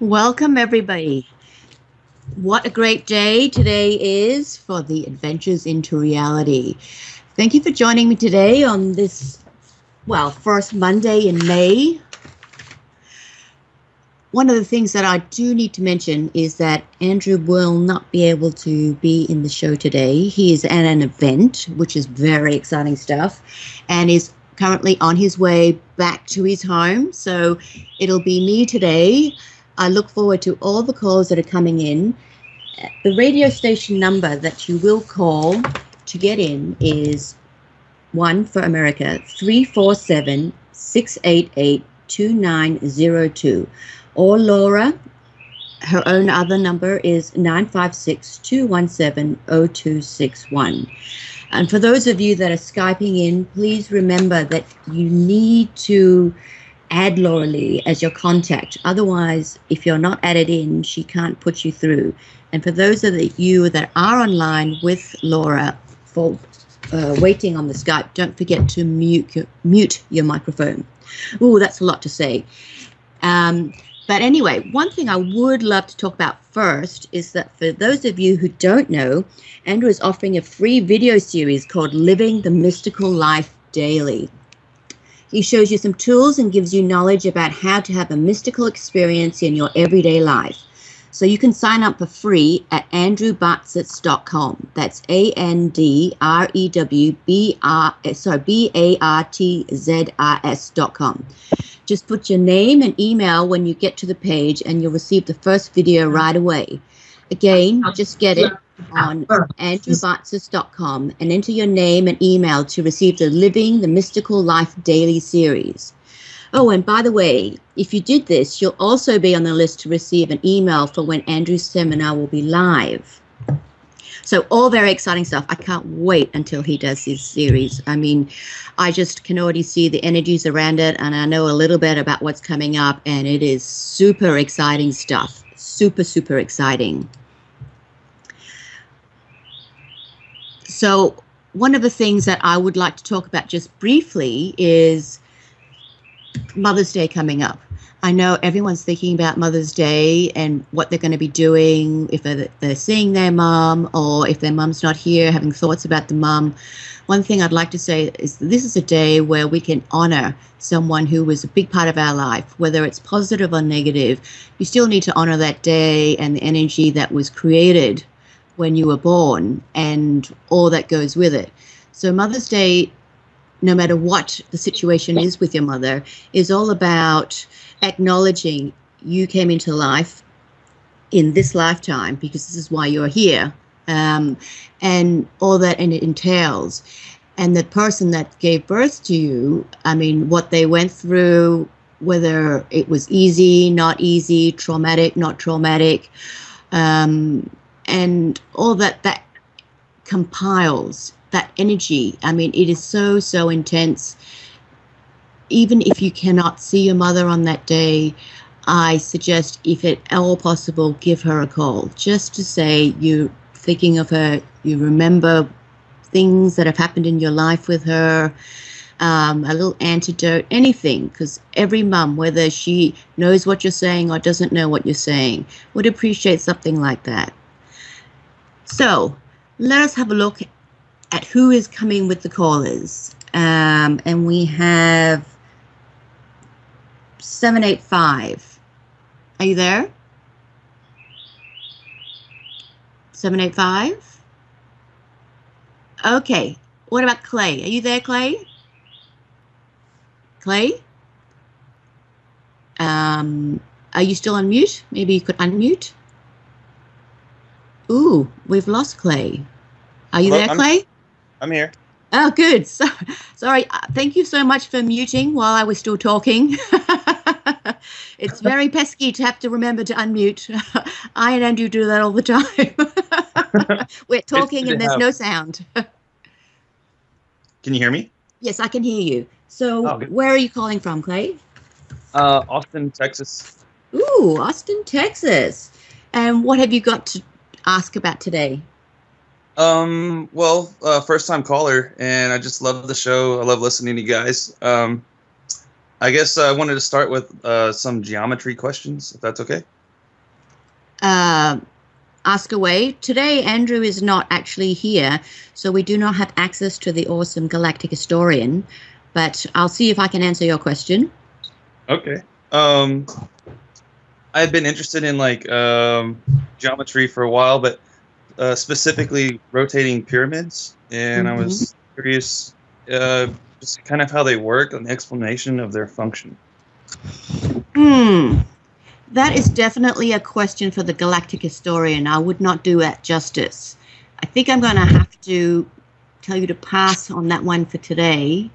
Welcome, everybody. What a great day today is for the Adventures into Reality. Thank you for joining me today on this, well, first Monday in May. One of the things that I do need to mention is that Andrew will not be able to be in the show today. He is at an event, which is very exciting stuff, and is currently on his way back to his home. So it'll be me today. I look forward to all the calls that are coming in. The radio station number that you will call to get in is one for America 347 688 2902. Or Laura, her own other number is 956 217 0261. And for those of you that are Skyping in, please remember that you need to add Laura Lee as your contact. Otherwise, if you're not added in, she can't put you through. And for those of you that are online with Laura for uh, waiting on the Skype, don't forget to mute your, mute your microphone. Oh, that's a lot to say. Um, but anyway, one thing I would love to talk about first is that for those of you who don't know, Andrew is offering a free video series called Living the Mystical Life Daily. He shows you some tools and gives you knowledge about how to have a mystical experience in your everyday life. So you can sign up for free at andrewbartzis.com. That's A N D R E W B R sorry B A R T Z R S.com. Just put your name and email when you get to the page and you'll receive the first video right away. Again, just get it on andrewbartzis.com and enter your name and email to receive the Living the Mystical Life Daily Series. Oh, and by the way, if you did this, you'll also be on the list to receive an email for when Andrew's seminar will be live. So, all very exciting stuff. I can't wait until he does his series. I mean, I just can already see the energies around it, and I know a little bit about what's coming up, and it is super exciting stuff. Super, super exciting. So, one of the things that I would like to talk about just briefly is Mother's Day coming up. I know everyone's thinking about Mother's Day and what they're going to be doing if they're, they're seeing their mom or if their mom's not here, having thoughts about the mom. One thing I'd like to say is this is a day where we can honor someone who was a big part of our life, whether it's positive or negative. You still need to honor that day and the energy that was created when you were born and all that goes with it. So, Mother's Day no matter what the situation is with your mother, is all about acknowledging you came into life in this lifetime because this is why you're here, um, and all that and it entails. And the person that gave birth to you, I mean, what they went through, whether it was easy, not easy, traumatic, not traumatic, um, and all that that compiles that energy. I mean, it is so, so intense. Even if you cannot see your mother on that day, I suggest, if at all possible, give her a call just to say you're thinking of her, you remember things that have happened in your life with her, um, a little antidote, anything, because every mum, whether she knows what you're saying or doesn't know what you're saying, would appreciate something like that. So let us have a look at who is coming with the callers. Um, and we have 785. Are you there? 785? Okay. What about Clay? Are you there, Clay? Clay? Um, are you still on mute? Maybe you could unmute. Ooh, we've lost Clay. Are you Hello, there, Clay? I'm, I'm here. Oh, good. So, sorry. Uh, thank you so much for muting while I was still talking. it's very pesky to have to remember to unmute. I and Andrew do that all the time. We're talking and there's no sound. can you hear me? Yes, I can hear you. So, oh, where are you calling from, Clay? Uh, Austin, Texas. Ooh, Austin, Texas. And what have you got to ask about today? Um, well, uh, first time caller, and I just love the show. I love listening to you guys. Um, I guess I wanted to start with uh, some geometry questions, if that's okay. uh, ask away. Today, Andrew is not actually here, so we do not have access to the awesome galactic historian. But I'll see if I can answer your question. Okay. Um, I've been interested in like um, geometry for a while, but uh, specifically rotating pyramids, and I was curious uh, just kind of how they work and the explanation of their function. Hmm. That is definitely a question for the galactic historian. I would not do it justice. I think I'm going to have to tell you to pass on that one for today.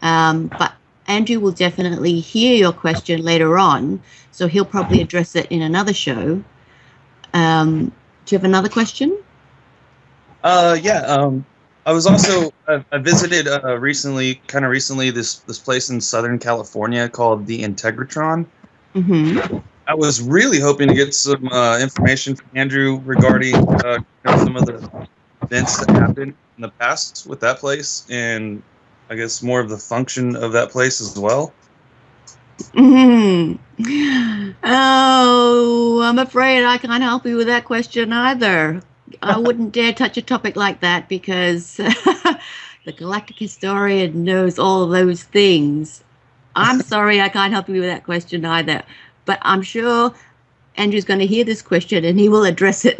Um, but Andrew will definitely hear your question later on, so he'll probably address it in another show. Um, do you have another question? Uh, yeah. Um, I was also I, I visited uh, recently, kind of recently, this this place in Southern California called the Integratron. Mm-hmm. I was really hoping to get some uh, information from Andrew regarding uh, some of the events that happened in the past with that place, and I guess more of the function of that place as well. hmm Oh, I'm afraid I can't help you with that question either. I wouldn't dare touch a topic like that because the galactic historian knows all of those things. I'm sorry I can't help you with that question either, but I'm sure Andrew's going to hear this question and he will address it.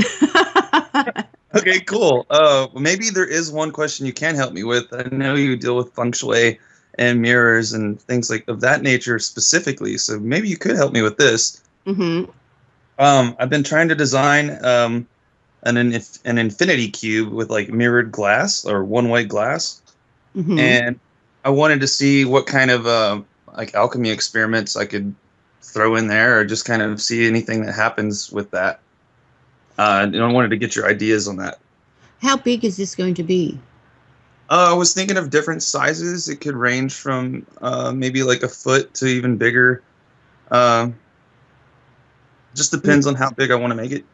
Okay, cool. Uh, maybe there is one question you can help me with. I know you deal with feng shui and mirrors and things like of that nature specifically, so maybe you could help me with this. hmm Um, I've been trying to design um, an inf- an infinity cube with like mirrored glass or one way glass, hmm and I wanted to see what kind of uh, like alchemy experiments I could throw in there, or just kind of see anything that happens with that. Uh, and I wanted to get your ideas on that. How big is this going to be? Uh, I was thinking of different sizes. It could range from uh, maybe like a foot to even bigger. Um, just depends on how big I want to make it.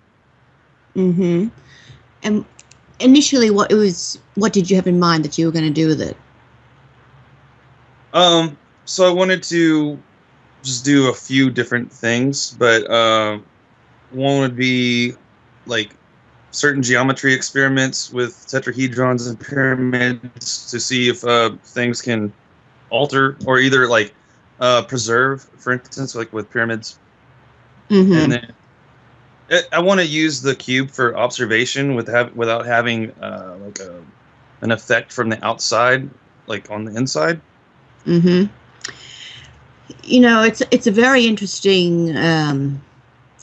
hmm And initially, what it was, what did you have in mind that you were going to do with it? Um, so I wanted to just do a few different things, but um, one would be like certain geometry experiments with tetrahedrons and pyramids to see if uh, things can alter or either like uh, preserve, for instance, like with pyramids. hmm and then it, I want to use the cube for observation with have, without having uh, like a an effect from the outside, like on the inside. hmm You know, it's it's a very interesting um,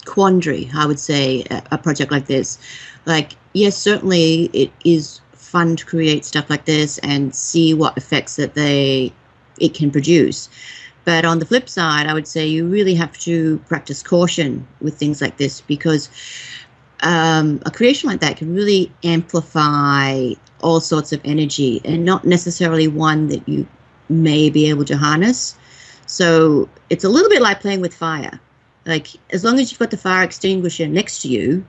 quandary, I would say, a, project like this. Like, yes, certainly it is fun to create stuff like this and see what effects that they it can produce. But on the flip side, I would say you really have to practice caution with things like this because um, a creation like that can really amplify all sorts of energy and not necessarily one that you may be able to harness. So it's a little bit like playing with fire. Like as long as you've got the fire extinguisher next to you,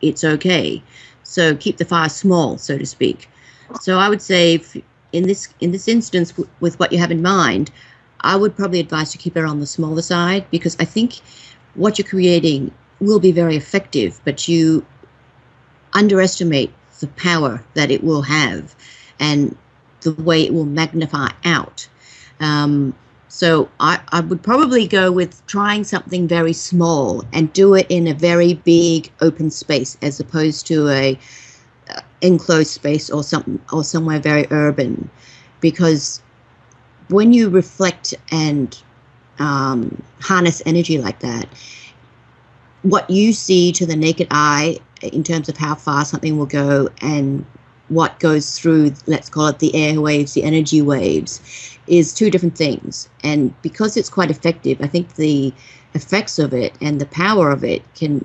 it's okay. So keep the fire small, so to speak. So I would say if in this in this instance w- with what you have in mind, I would probably advise to keep it on the smaller side because I think what you're creating will be very effective, but you underestimate the power that it will have and the way it will magnify out. Um, so I, I would probably go with trying something very small and do it in a very big open space as opposed to a uh, enclosed space or something or somewhere very urban, because when you reflect and um, harness energy like that, what you see to the naked eye in terms of how far something will go and what goes through, let's call it the airwaves, the energy waves, is two different things. And because it's quite effective, I think the effects of it and the power of it can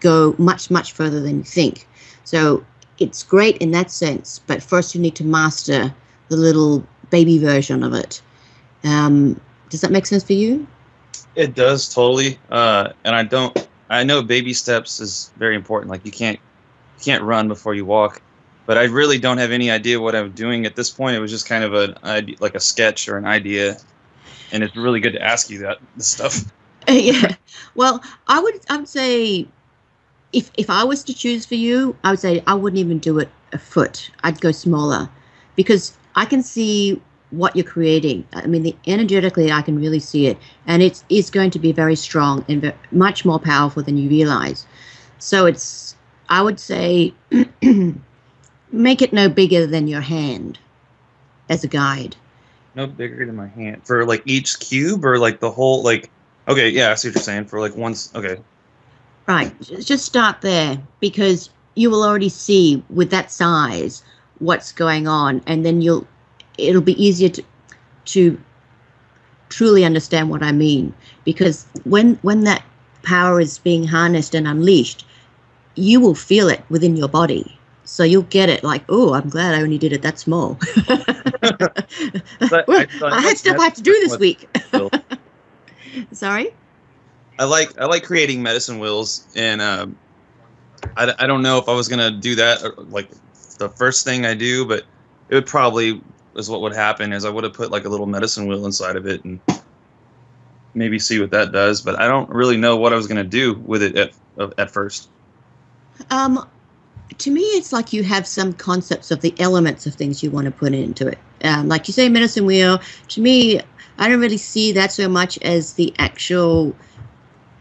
go much, much further than you think. So it's great in that sense, but first you need to master the little baby version of it. Um, does that make sense for you? It does totally, uh, and I don't. I know baby steps is very important. Like you can't you can't run before you walk, but I really don't have any idea what I'm doing at this point. It was just kind of a like a sketch or an idea, and it's really good to ask you that stuff. yeah. Well, I would I would say if if I was to choose for you, I would say I wouldn't even do it a foot. I'd go smaller because I can see what you're creating. I mean, the, energetically, I can really see it, and it's it's going to be very strong and much more powerful than you realize. So it's I would say make it no bigger than your hand as a guide. No bigger than my hand for like each cube or like the whole like. Okay, yeah, I see what you're saying. For like once, okay, Right. Just start there because you will already see with that size what's going on, and then you'll it'll be easier to to truly understand what I mean. Because when when that power is being harnessed and unleashed, you will feel it within your body. So you'll get it like, oh, I'm glad I only did it that small. But well, I I had stuff I had to do this week. Sorry. I like I like creating medicine wheels, and um, I, I don't know if I was gonna do that uh, like the first thing I do, but it would probably is what would happen is I would have put like a little medicine wheel inside of it and maybe see what that does. But I don't really know what I was gonna do with it at at first. Um, to me, it's like you have some concepts of the elements of things you want to put into it. Um, like you say, medicine wheel. To me, I don't really see that so much as the actual,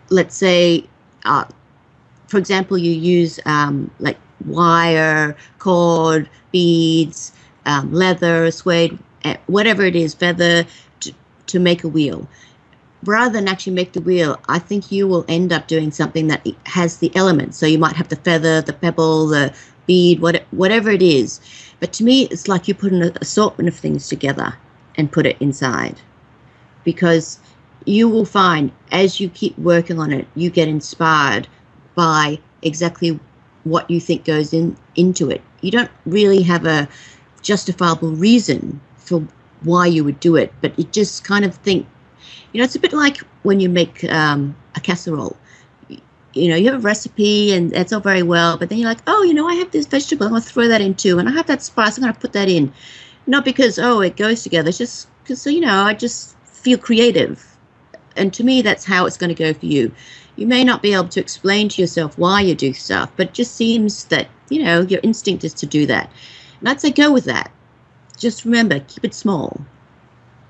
let's say, uh, for example, you use um, like wire, cord, beads, um, leather, suede, eh, whatever it is, feather, to, to make a wheel rather than actually make the wheel, I think you will end up doing something that has the elements. So you might have the feather, the pebble, the bead, what, whatever it is. But to me, it's like you put an assortment of things together and put it inside. Because you will find as you keep working on it, you get inspired by exactly what you think goes in into it. You don't really have a justifiable reason for why you would do it, but you just kind of think you know, it's a bit like when you make um, a casserole. You know, you have a recipe and that's all very well, but then you're like, oh, you know, I have this vegetable, I'm going to throw that in too, and I have that spice, I'm going to put that in. Not because, oh, it goes together, it's just because, you know, I just feel creative. And to me, that's how it's going to go for you. You may not be able to explain to yourself why you do stuff, but it just seems that, you know, your instinct is to do that. And I'd say go with that. Just remember, keep it small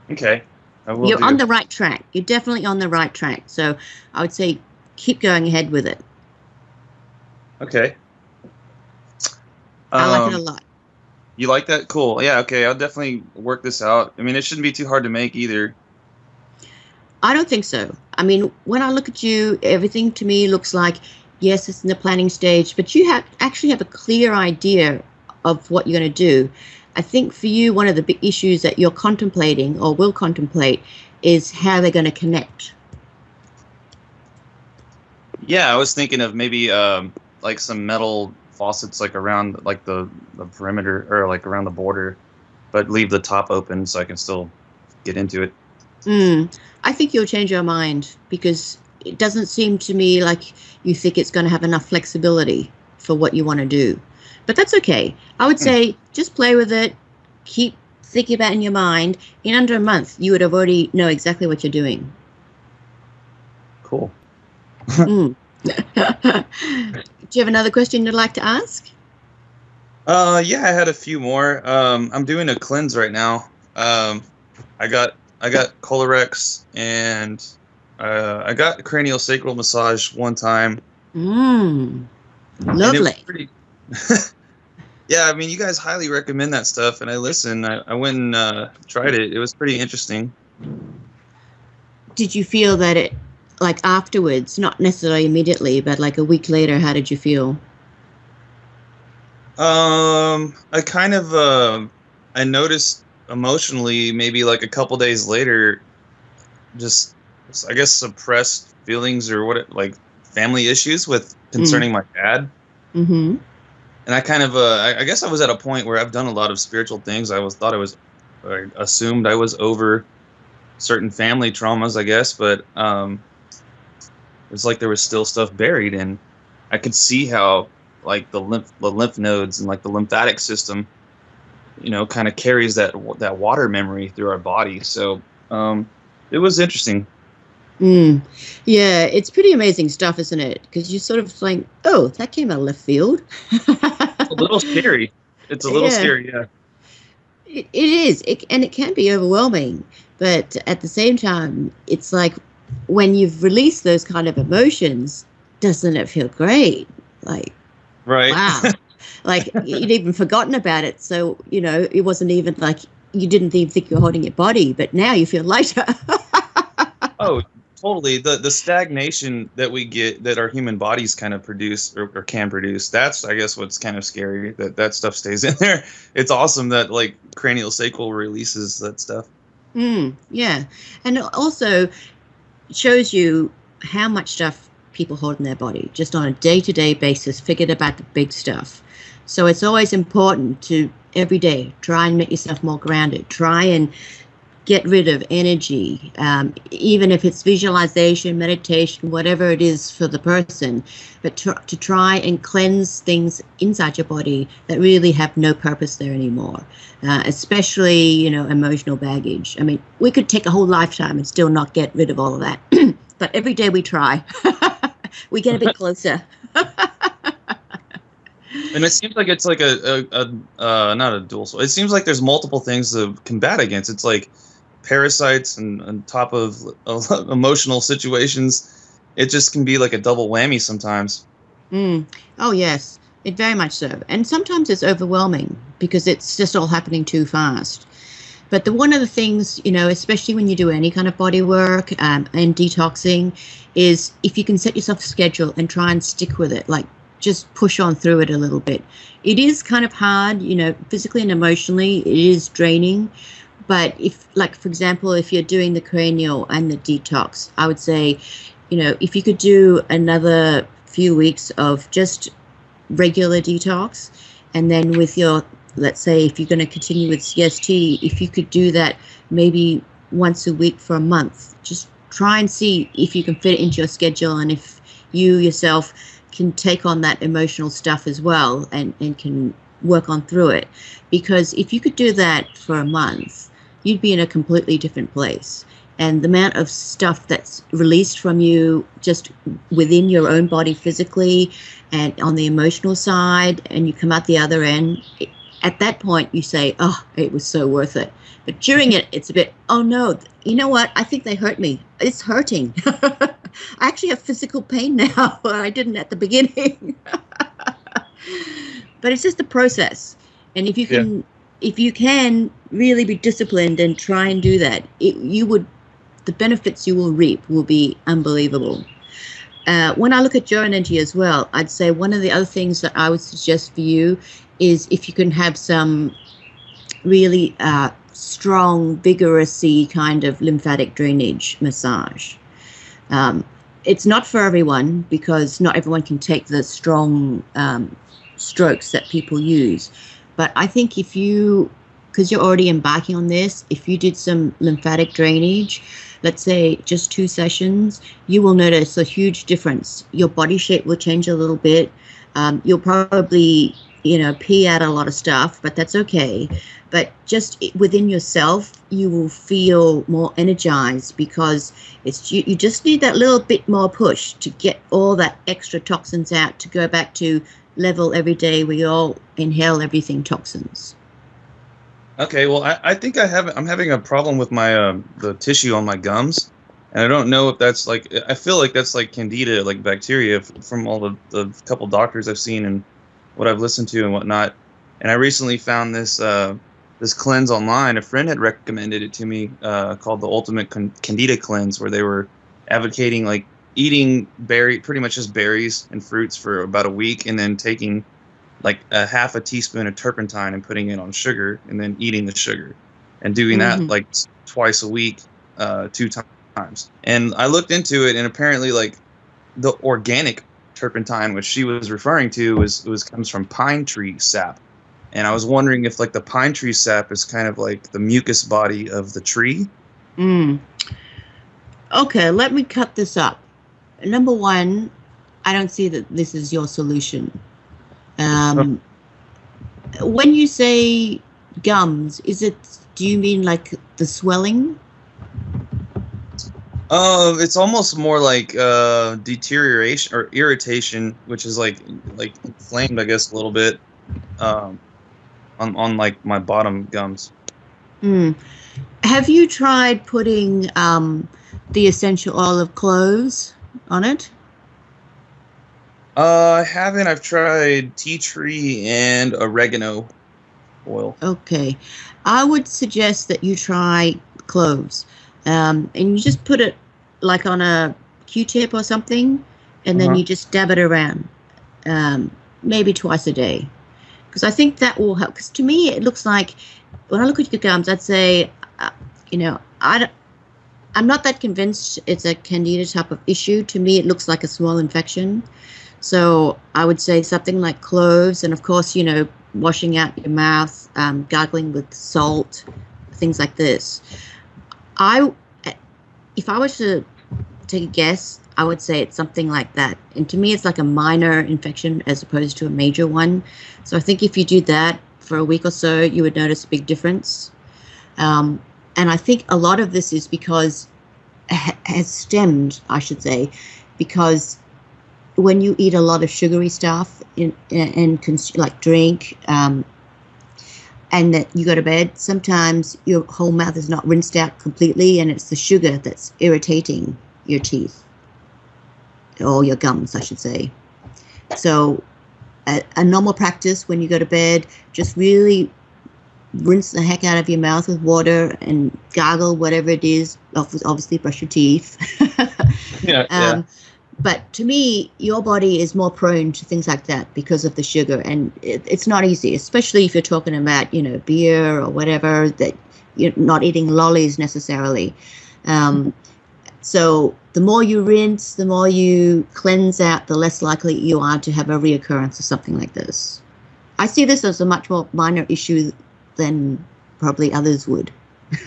Okay. You're do. on the right track. You're definitely on the right track. So I would say keep going ahead with it. okay. I like it a Um, lot. You like that? Cool. Yeah. Okay. I'll definitely work this out. I mean, it shouldn't be too hard to make either. I don't think so. I mean, when I look at you, everything to me looks like yes, it's in the planning stage, but you have actually have a clear idea of what you're going to do. I think for you, one of the big issues that you're contemplating or will contemplate is how they're going to connect. Yeah, I was thinking of maybe um, like some metal faucets, like around like the the perimeter or like around the border, but leave the top open so I can still get into it. Mm, I think you'll change your mind because it doesn't seem to me like you think it's going to have enough flexibility for what you want to do. But that's okay. I would Hmm. say just play with it, keep thinking about it in your mind. In under a month, you would have already know exactly what you're doing. Cool. Mm. do you have another question you'd like to ask? Uh, yeah, I had a few more. Um, I'm doing a cleanse right now. Um, I got I got Colorex and uh, I got cranial sacral massage one time. Mm. and it was Lovely. pretty- yeah, I mean, you guys highly recommend that stuff, and I listened. I, I went and uh, tried it. It was pretty interesting. Did you feel that it, like afterwards, not necessarily immediately, but like a week later, how did you feel? Um, I kind of uh, I noticed emotionally maybe like a couple days later, just I guess suppressed feelings or what it, like family issues with concerning my dad. Mm-hmm. And I kind of uh, I, guess I was at a point where I've done a lot of spiritual things. I was thought I was assumed I was over certain family traumas, I guess, but um, it's like there was still stuff buried, and I could see how like the lymph the lymph nodes and like the lymphatic system, you know, kind of carries that that water memory through our body. So um, it was interesting. Mm. Yeah, it's pretty amazing stuff, isn't it? Because you sort of think, oh, that came out of left field. a little scary. It's a little yeah. scary, yeah. It, it is, it, and it can be overwhelming. But at the same time, it's like when you've released those kind of emotions, doesn't it feel great? Like, right. Wow. like you'd even forgotten about it. So, you know, it wasn't even like you didn't even think you were holding your body, but now you feel lighter. oh, totally. The the stagnation that we get that our human bodies kind of produce or, or, can produce, that's I guess what's kind of scary that that stuff stays in there. It's awesome that like cranial sacral releases that stuff. Mm, yeah. And also shows you how much stuff people hold in their body just on a day-to-day basis, forget about the big stuff. So it's always important to every day try and make yourself more grounded. Try and get rid of energy, um, even if it's visualization, meditation, whatever it is for the person, but to, to try and cleanse things inside your body that really have no purpose there anymore, uh, especially, you know, emotional baggage. I mean, we could take a whole lifetime and still not get rid of all of that, but every day we try, we get a bit closer. and it seems like it's like a, a, a uh, not a dual. It seems like there's multiple things to combat against. It's like parasites and on top of emotional situations, it just can be like a double whammy sometimes. Mm. Oh yes, it very much so. And sometimes it's overwhelming because it's just all happening too fast. But the one of the things, you know, especially when you do any kind of body work um, and detoxing, is if you can set yourself a schedule and try and stick with it, like just push on through it a little bit. It is kind of hard, you know, physically and emotionally, it is draining. But if, like, for example, if you're doing the cranial and the detox, I would say, you know, if you could do another few weeks of just regular detox, and then with your, let's say, if you're going to continue with CST, if you could do that maybe once a week for a month, just try and see if you can fit it into your schedule and if you yourself can take on that emotional stuff as well and, and can work on through it. Because if you could do that for a month, you'd be in a completely different place. And the amount of stuff that's released from you just within your own body physically and on the emotional side, and you come out the other end, at that point you say, Oh, it was so worth it. But during it, it's a bit, Oh no, you know what? I think they hurt me. It's hurting. I actually have physical pain now. I didn't at the beginning. but it's just a process. And if you can. If you can really be disciplined and try and do that, it, you would, the benefits you will reap will be unbelievable. Uh, when I look at your energy as well, I'd say one of the other things that I would suggest for you is if you can have some really uh, strong, vigorousy kind of lymphatic drainage massage. Um, it's not for everyone because not everyone can take the strong um, strokes that people use. But I think if you, because you're already embarking on this, if you did some lymphatic drainage, let's say just two sessions, you will notice a huge difference. Your body shape will change a little bit. Um, you'll probably, you know, pee out a lot of stuff, but that's okay. But just within yourself, you will feel more energized because it's you, you just need that little bit more push to get all that extra toxins out to go back to level every day we all inhale everything toxins. Okay, well, I, I think I have I'm having a problem with my uh, the tissue on my gums, and I don't know if that's like I feel like that's like candida, like bacteria, from all the the couple doctors I've seen and what I've listened to and whatnot. And I recently found this uh, this cleanse online. A friend had recommended it to me, uh, called the Ultimate Candida Cleanse, where they were advocating like eating berry, pretty much just berries and fruits for about a week, and then taking like a half a teaspoon of turpentine and putting it on sugar, and then eating the sugar, and doing mm-hmm. that like twice a week, uh, two times. And I looked into it, and apparently, like the organic turpentine, which she was referring to, was was comes from pine tree sap. And I was wondering if like the pine tree sap is kind of like the mucus body of the tree. Mm. Okay, let me cut this up number one, I don't see that this is your solution. Um, when you say gums, is it? Do you mean like the swelling? Um, it's almost more like uh, deterioration or irritation, which is like like inflamed, I guess, a little bit. Um, on on like my bottom gums. Mm. Have you tried putting um, the essential oil of cloves on it? Uh, I haven't. I've tried tea tree and oregano oil. Okay. I would suggest that you try cloves. Um, and you just put it like on a Q-tip or something, and then Uh-huh. you just dab it around, um, maybe twice a day, because I think that will help. Because to me, it looks like when I look at your gums, I'd say, uh, you know, I don't, I'm not that convinced it's a candida type of issue. To me, it looks like a small infection. So I would say something like cloves, and of course, you know, washing out your mouth, um, gargling with salt, things like this. I, if I was to take a guess, I would say it's something like that. And to me, it's like a minor infection as opposed to a major one. So I think if you do that for a week or so, you would notice a big difference. Um, and I think a lot of this is because ha- has stemmed, I should say, because when you eat a lot of sugary stuff in, and cons- like drink, um, and that you go to bed, sometimes your whole mouth is not rinsed out completely, and it's the sugar that's irritating your teeth or your gums, I should say. So, a, a normal practice when you go to bed, just really rinse the heck out of your mouth with water and gargle whatever it is. Obviously, brush your teeth. Yeah, Um, But to me, your body is more prone to things like that because of the sugar, and it, it's not easy, especially if you're talking about you know beer or whatever that you're not eating lollies necessarily. Um, so the more you rinse, the more you cleanse out, the less likely you are to have a reoccurrence of something like this. I see this as a much more minor issue than probably others would.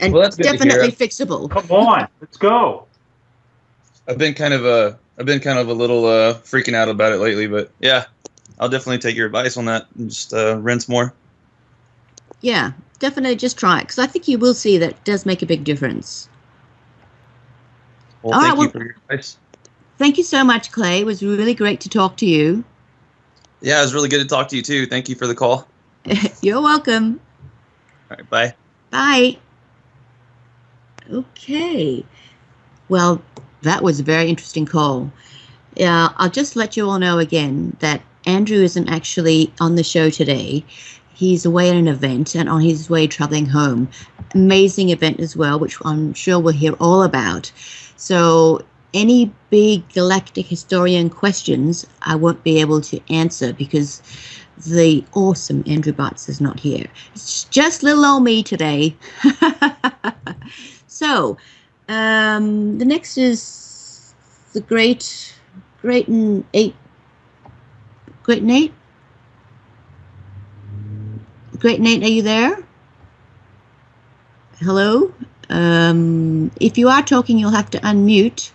and Well, that's good to hear. definitely fixable. Come on, let's go. I've been kind of uh, I've been kind of a little uh, freaking out about it lately, but yeah, I'll definitely take your advice on that and just uh, rinse more. Yeah, definitely just try it because I think you will see that it does make a big difference. Well, All right, thank well- you for your advice. Thank you so much, Clay. It was really great to talk to you. Yeah, it was really good to talk to you too. Thank you for the call. You're welcome. All right, bye. Bye. Okay. Well, that was a very interesting call. Yeah, I'll just let you all know again that Andrew isn't actually on the show today. He's away at an event and on his way traveling home. Amazing event as well, which I'm sure we'll hear all about. So, any big galactic historian questions, I won't be able to answer because the awesome Andrew Bartzis is not here. It's just little old me today. so, um, the next is the great, great and eight, great Nate. Great Nate, are you there? Hello. Um, if you are talking, you'll have to unmute.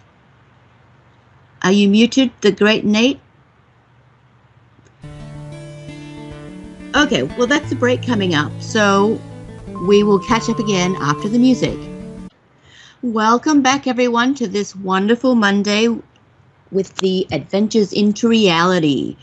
Are you muted, the great Nate? Okay, well, that's the break coming up. So we will catch up again after the music. Welcome back, everyone, to this wonderful Monday with the Adventures into Reality.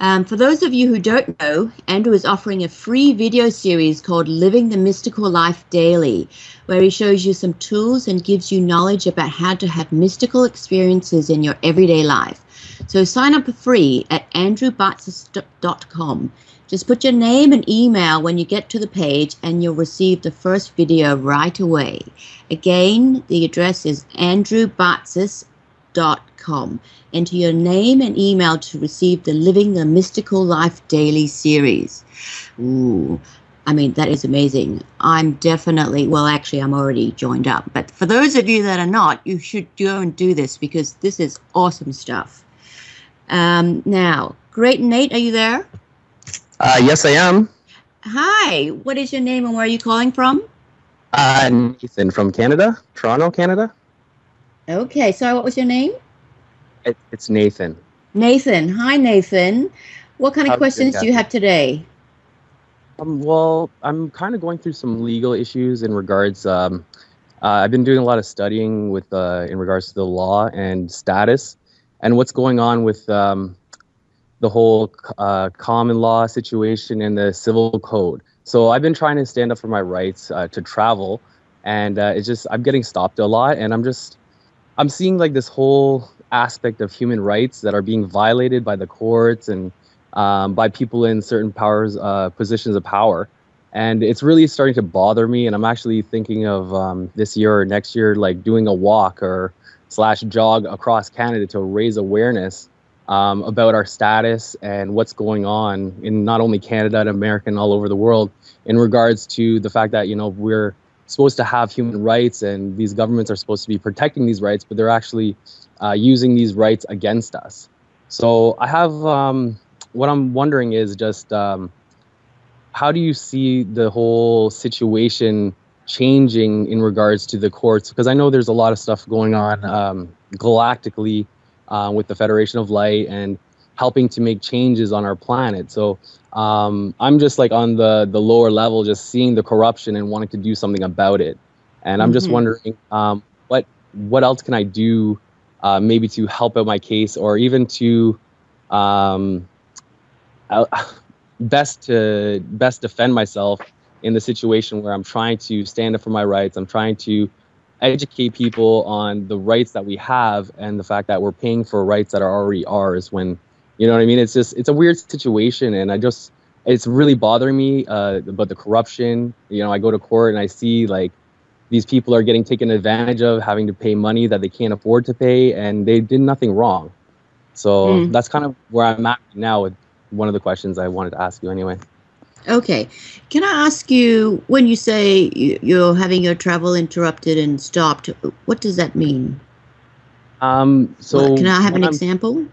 Um, for those of you who don't know, Andrew is offering a free video series called Living the Mystical Life Daily, where he shows you some tools and gives you knowledge about how to have mystical experiences in your everyday life. So sign up for free at andrewbartzis.com. Just put your name and email when you get to the page, and you'll receive the first video right away. Again, the address is andrewbartzis.com. Enter your name and email to receive the Living the Mystical Life Daily series. Ooh, I mean, that is amazing. I'm definitely, well, actually, I'm already joined up. But for those of you that are not, you should go and do this because this is awesome stuff. Um, now, great Nate, are you there? Uh, yes, I am. Hi, what is your name and where are you calling from? Uh, Nathan from Canada, Toronto, Canada. Okay, sorry, what was your name? It, it's Nathan. Nathan. Hi, Nathan. What kind of How's questions do you have today? Um, well, I'm kind of going through some legal issues in regards. Um, uh, I've been doing a lot of studying with uh, in regards to the law and status, and what's going on with um, the whole uh, common law situation and the civil code. So I've been trying to stand up for my rights uh, to travel, and uh, it's just I'm getting stopped a lot, and I'm just I'm seeing like this whole aspect of human rights that are being violated by the courts and um, by people in certain powers uh, positions of power, and it's really starting to bother me. And I'm actually thinking of um, this year or next year, like doing a walk or slash jog across Canada to raise awareness um, about our status and what's going on in not only Canada and America and all over the world in regards to the fact that you know we're supposed to have human rights and these governments are supposed to be protecting these rights, but they're actually uh, using these rights against us. So I have um, what I'm wondering is just um, how do you see the whole situation changing in regards to the courts? Because I know there's a lot of stuff going on um, galactically uh, with the Federation of Light and helping to make changes on our planet. So um, I'm just like on the the lower level, just seeing the corruption and wanting to do something about it. And I'm mm-hmm. just wondering um, what what else can I do, uh, maybe to help out my case, or even to um, uh, best to best defend myself in the situation where I'm trying to stand up for my rights. I'm trying to educate people on the rights that we have and the fact that we're paying for rights that are already ours when you know what i mean it's just it's a weird situation and i just it's really bothering me uh, but the corruption you know i go to court and i see like these people are getting taken advantage of having to pay money that they can't afford to pay and they did nothing wrong so mm. that's kind of where i'm at now with one of the questions i wanted to ask you anyway Okay. Can I ask you, when you say you're having your travel interrupted and stopped, what does that mean? Um, so can I have an I'm, example?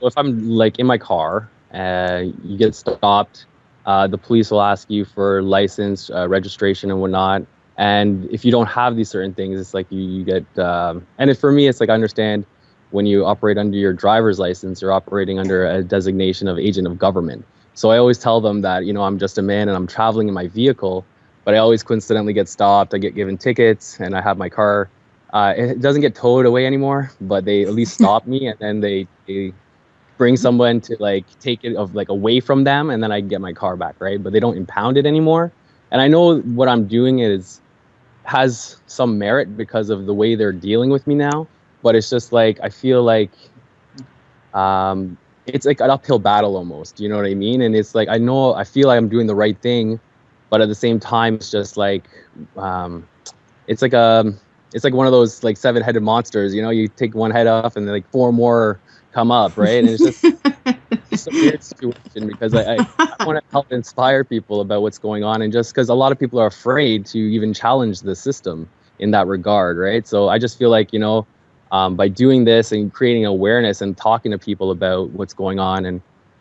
So if I'm like in my car, uh, you get stopped, uh, the police will ask you for license, uh, registration, and whatnot. And if you don't have these certain things, it's like you, you get. Um, and it, for me, it's like I understand when you operate under your driver's license, you're operating under a designation of agent of government. So I always tell them that, you know, I'm just a man and I'm traveling in my vehicle, but I always coincidentally get stopped. I get given tickets and I have my car. Uh, it doesn't get towed away anymore, but they at least stop me and then they, they bring someone to like take it of like away from them and then I get my car back, right? But they don't impound it anymore. And I know what I'm doing is has some merit because of the way they're dealing with me now, but it's just like I feel like um, it's like an uphill battle almost. You know what I mean? And it's like I know I feel like I'm doing the right thing, but at the same time, it's just like um, it's like a um, it's like one of those like seven headed monsters. You know, you take one head off and then like four more come up, right? And it's just it's a weird situation because I, I, I want to help inspire people about what's going on, and just because a lot of people are afraid to even challenge the system in that regard, right? So I just feel like you know um, by doing this and creating awareness and talking to people about what's going on and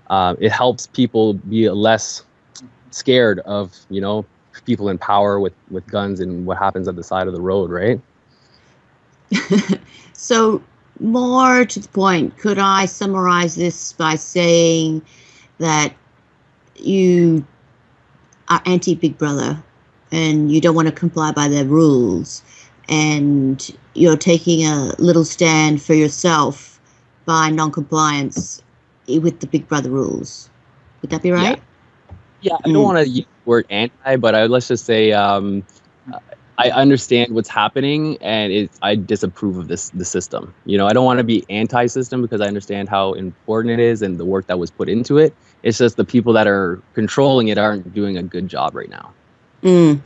uh, it helps people be less scared of you know people in power with with guns and what happens at the side of the road right so more to the point could i summarize this by saying that you are anti big brother and you don't want to comply by their rules and you're taking a little stand for yourself by non-compliance with the Big Brother rules. Would that be right? Yeah, yeah I don't mm. want to use the word anti, but I, let's just say um, I understand what's happening, and it, I disapprove of this the system. You know, I don't want to be anti-system because I understand how important it is and the work that was put into it. It's just the people that are controlling it aren't doing a good job right now. Mm.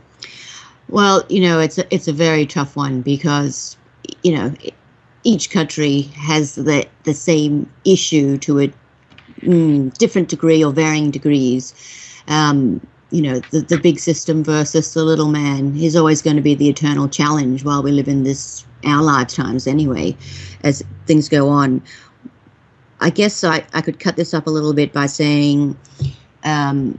Well, you know, it's a, it's a very tough one because, you know, each country has the, the same issue to a mm, different degree or varying degrees. Um, you know, the, the big system versus the little man is always going to be the eternal challenge while we live in this, our lifetimes anyway, as things go on. I guess I, I could cut this up a little bit by saying, um,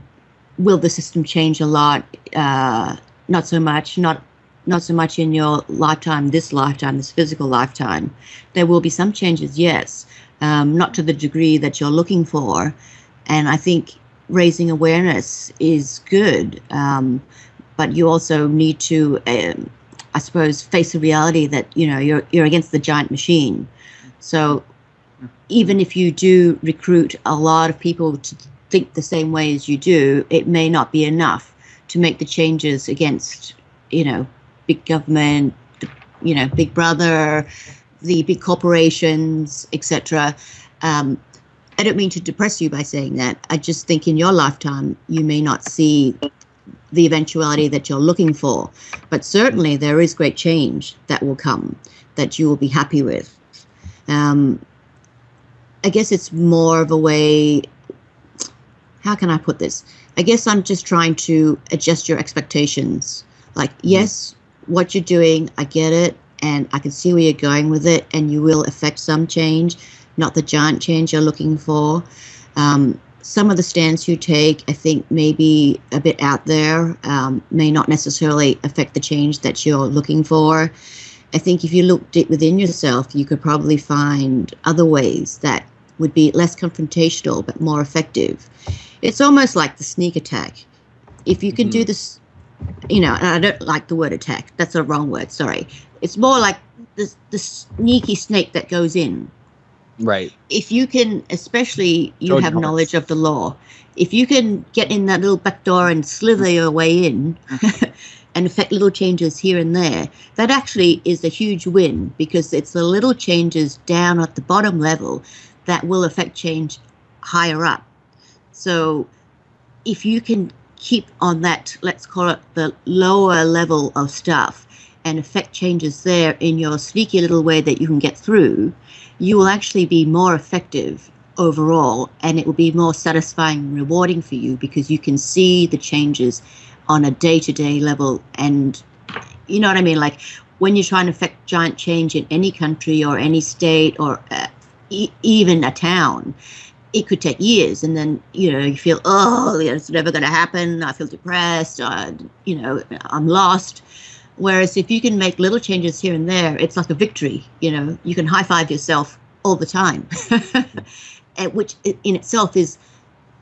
will the system change a lot? Uh, not so much, not not so much in your lifetime, this lifetime, this physical lifetime. There will be some changes, yes, um, not to the degree that you're looking for. And I think raising awareness is good, um, but you also need to uh, I suppose, face the reality that you know you're you're against the giant machine. So even if you do recruit a lot of people to think the same way as you do, it may not be enough to make the changes against you know big government, you know, Big Brother, the big corporations, etc. Um, I don't mean to depress you by saying that. I just think in your lifetime you may not see the eventuality that you're looking for, but certainly there is great change that will come that you will be happy with. Um, I guess it's more of a way. How can I put this? I guess I'm just trying to adjust your expectations. Like, yes, what you're doing, I get it, and I can see where you're going with it, and you will affect some change, not the giant change you're looking for. Um, some of the stands you take, I think, may be a bit out there, um, may not necessarily affect the change that you're looking for. I think if you look deep within yourself, you could probably find other ways that would be less confrontational but more effective. It's almost like the sneak attack. If you can mm-hmm. do this, you know, and I don't like the word attack, that's a wrong word, sorry. It's more like the, the sneaky snake that goes in. Right. If you can, especially you have knowledge of the law, if you can get in that little back door and slither your way in and affect little changes here and there, that actually is a huge win because it's the little changes down at the bottom level that will affect change higher up. So if you can keep on that, let's call it the lower level of stuff, and affect changes there in your sneaky little way that you can get through, you will actually be more effective overall and it will be more satisfying and rewarding for you because you can see the changes on a day-to-day level. And you know what i mean? Like when you're trying to affect giant change in any country or any state or uh, e- even a town it could take years. And then you know you feel oh it's never going to happen. I feel depressed. I, you know i'm lost Whereas if you can make little changes here and there, it's like a victory. You know, you can high five yourself all the time, which in itself is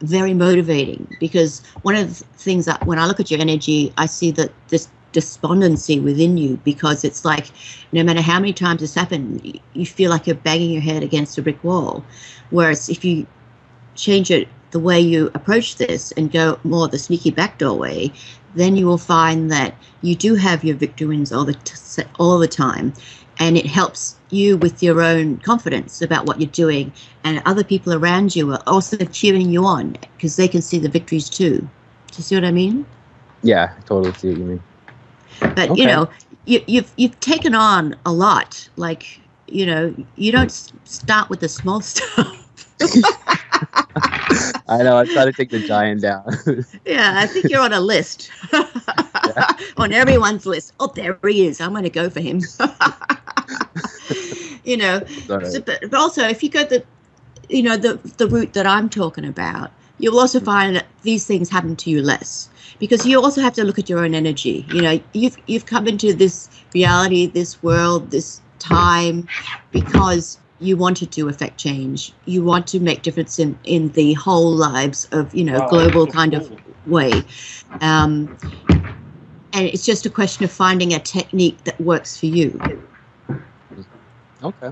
very motivating because one of the things that when I look at your energy, I see that this despondency within you because it's like no matter how many times this happened, you feel like you're banging your head against a brick wall. Whereas if you change it the way you approach this and go more the sneaky backdoor way, then you will find that you do have your victory wins all the t- all the time, and it helps you with your own confidence about what you're doing, and other people around you are also cheering you on because they can see the victories too. Do you see what I mean? Yeah, I totally see what you mean. But okay. you know, you, you've you've taken on a lot. Like you know, you don't start with the small stuff. I know. I try to take the giant down. yeah, I think you're on a list. on everyone's list. Oh, there he is. I'm going to go for him. you know, so, but, but also if you go the, you know, the the route that I'm talking about, you'll also find that these things happen to you less because you also have to look at your own energy. You know, you've you've come into this reality, this world, this time because you wanted to do affect change. You want to make difference in, in the whole lives of, you know, global kind of way. Um, and it's just a question of finding a technique that works for you. Okay.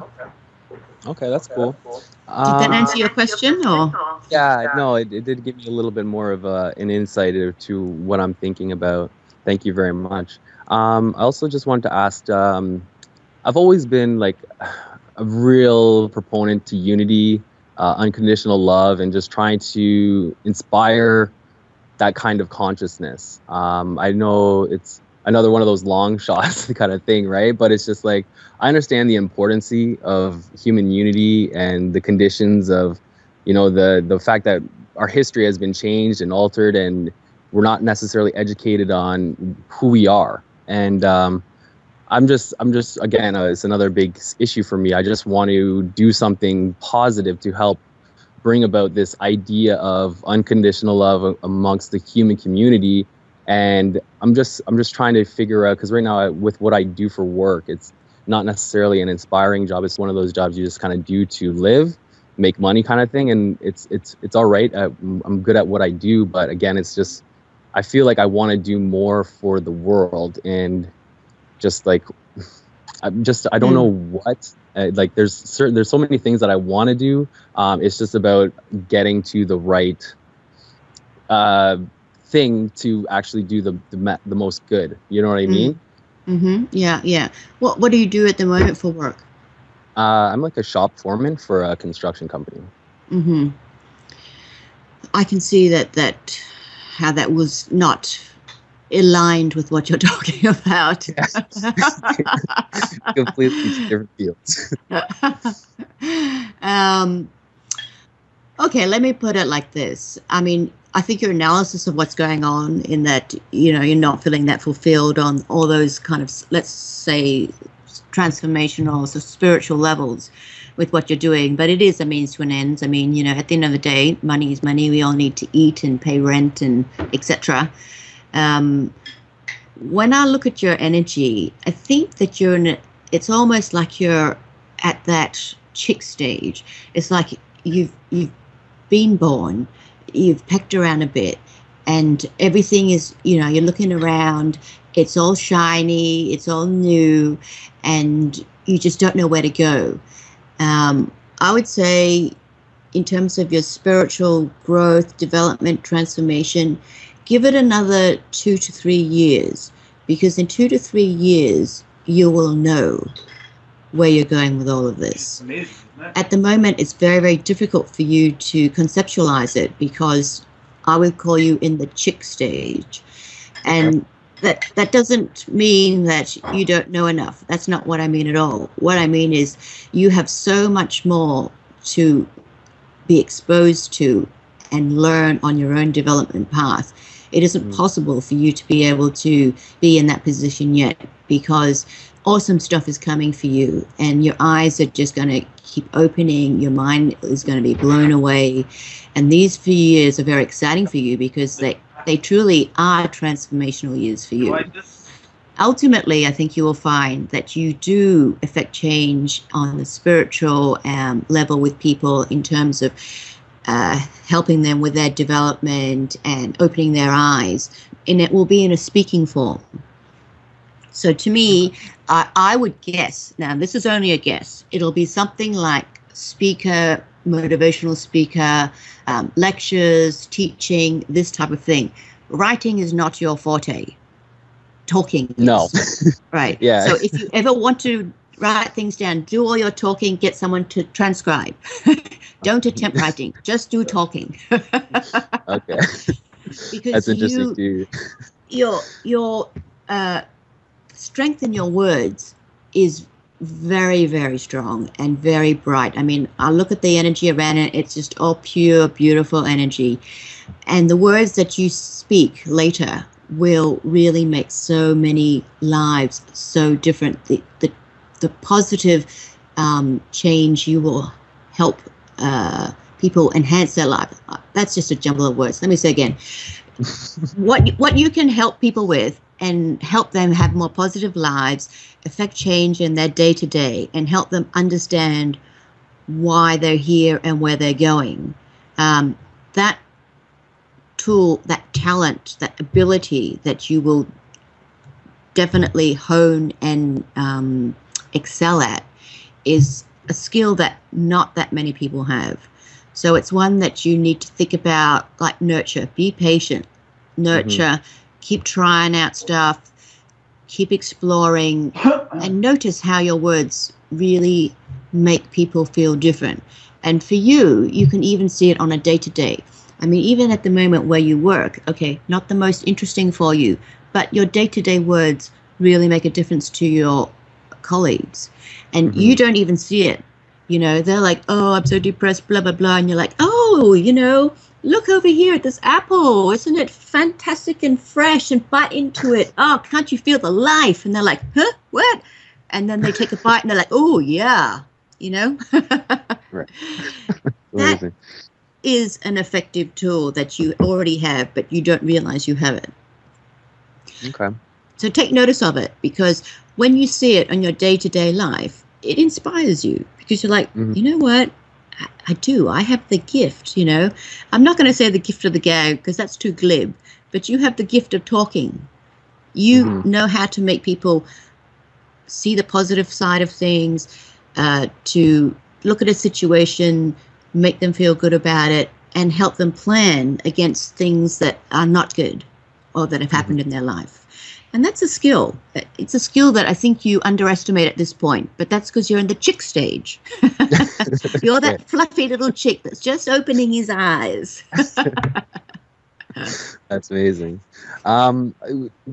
Okay, that's cool. Did that answer your question, or? Yeah, no, it, it did give me a little bit more of a, an insight to what I'm thinking about. Thank you very much. Um, I also just wanted to ask. Um, I've always been like a real proponent to unity, uh, unconditional love, and just trying to inspire that kind of consciousness. Um, I know it's another one of those long shots kind of thing, right? But it's just like I understand the importance of human unity and the conditions of, you know, the the fact that our history has been changed and altered, and we're not necessarily educated on who we are. And um, I'm just, I'm just, again, uh, it's another big issue for me. I just want to do something positive to help bring about this idea of unconditional love amongst the human community. And I'm just, I'm just trying to figure out because right now, with what I do for work, it's not necessarily an inspiring job. It's one of those jobs you just kind of do to live, make money, kind of thing. And it's, it's, it's all right. I'm good at what I do, but again, it's just, I feel like I want to do more for the world and just like I'm just I don't Mm. know what. Uh, like there's certain there's so many things that I want to do. Um, it's just about getting to the right uh, thing to actually do the the, me- the most good. You know what I Mm. mean? Mm-hmm. Yeah, yeah. What What do you do at the moment for work? Uh, I'm like a shop foreman for a construction company. Mm-hmm. I can see that that how that was not aligned with what you're talking about. Completely different fields. um, okay, let me put it like this. I mean, I think your analysis of what's going on in that, you know, you're not feeling that fulfilled on all those kind of, let's say, transformational or spiritual levels with what you're doing, but it is a means to an end. I mean, you know, at the end of the day, money is money. We all need to eat and pay rent and etc. Um, when I look at your energy, I think that you're in. It's almost like you're at that chick stage. It's like you've you've been born, you've pecked around a bit, and everything is you know you're looking around. It's all shiny, it's all new, and you just don't know where to go. Um, I would say, in terms of your spiritual growth, development, transformation, give it another two to three years because in two to three years you will know where you're going with all of this. Amazing. At the moment, it's very, very difficult for you to conceptualize it because I would call you in the chick stage. And that, that doesn't mean that you don't know enough. That's not what I mean at all. What I mean is you have so much more to be exposed to and learn on your own development path. It isn't Mm. possible for you to be able to be in that position yet because awesome stuff is coming for you and your eyes are just going to keep opening your mind is going to be blown away and these few years are very exciting for you because they they truly are transformational years for you Do I just- ultimately, I think you will find that you do affect change on the spiritual um, level with people in terms of uh, helping them with their development and opening their eyes. And it will be in a speaking form. So to me, I, I would guess, now this is only a guess, it'll be something like speaker, motivational speaker, um, lectures, teaching, this type of thing. Writing is not your forte. Talking. is. No. Right. Yeah. So if you ever want to write things down, do all your talking, get someone to transcribe. Don't attempt writing, just do talking. Okay, because that's interesting you, your your uh, strength in your words is very very strong and very bright. I mean, I look at the energy around it; it's just all pure, beautiful energy, and the words that you speak later will really make so many lives so different. The the the positive um, change you will help uh, people enhance their life. That's just a jumble of words. Let me say again what what you can help people with and help them have more positive lives, affect change in their day to day, and help them understand why they're here and where they're going. Um, that tool, that talent, that ability that you will definitely hone and um, excel at is a skill that not that many people have. So it's one that you need to think about like nurture, be patient, nurture, mm-hmm. keep trying out stuff, keep exploring, and notice how your words really make people feel different. And for you, you can even see it on a day to day. I mean, even at the moment where you work, okay, not the most interesting for you, but your day to day words really make a difference to your colleagues. And Mhm. you don't even see it. You know, they're like, oh, I'm so depressed, blah, blah, blah. And you're like, oh, you know, look over here at this apple. Isn't it fantastic and fresh? And bite into it. Oh, can't you feel the life? And they're like, huh? What? And then they take a bite and they're like, oh, yeah, you know? Right. Amazing. is an effective tool that you already have, but you don't realize you have it. Okay. So take notice of it because when you see it on your day to day life, it inspires you because you're like, Mhm. you know what? I, I do. I have the gift, you know. I'm not going to say the gift of the gag because that's too glib, but you have the gift of talking. You Mhm. know how to make people see the positive side of things, uh, to look at a situation, make them feel good about it, and help them plan against things that are not good or that have happened in their life. And that's a skill. It's a skill that I think you underestimate at this point, but that's because you're in the chick stage. you're that fluffy little chick that's just opening his eyes. that's amazing. Um,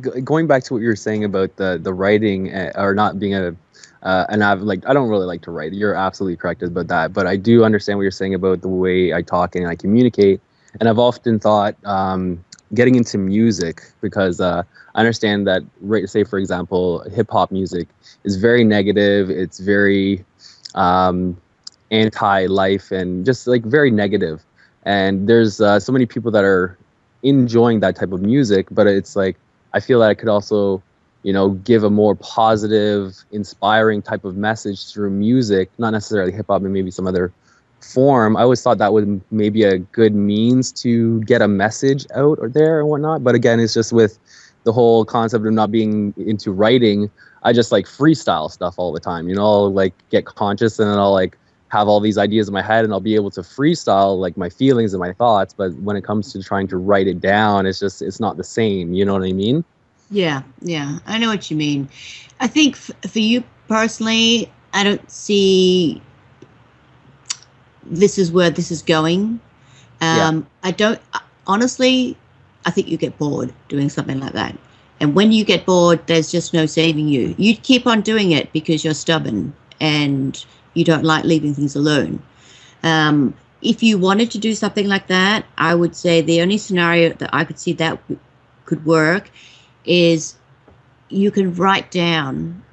g- going back to what you were saying about the the writing uh, or not being a uh, and I've like I don't really like to write. You're absolutely correct about that, but I do understand what you're saying about the way I talk and I communicate. And I've often thought um, getting into music because uh, I understand that, right, say for example, hip hop music is very negative. It's very um, anti-life and just like very negative. And there's uh, so many people that are enjoying that type of music, but it's like I feel that I could also, you know, give a more positive, inspiring type of message through music, not necessarily hip hop, and maybe some other form, I always thought that would maybe a good means to get a message out or there and whatnot. But again, it's just with the whole concept of not being into writing. I just like freestyle stuff all the time. You know, I'll like get conscious and then I'll like have all these ideas in my head and I'll be able to freestyle like my feelings and my thoughts. But when it comes to trying to write it down, it's just it's not the same. You know what I mean? Yeah, yeah, I know what you mean. I think f- for you personally, I don't see this is where this is going. Um, yeah. I don't honestly. I think you get bored doing something like that. And when you get bored, there's just no saving you. You keep on doing it because you're stubborn and you don't like leaving things alone. Um, if you wanted to do something like that, I would say the only scenario that I could see that w- could work is you can write down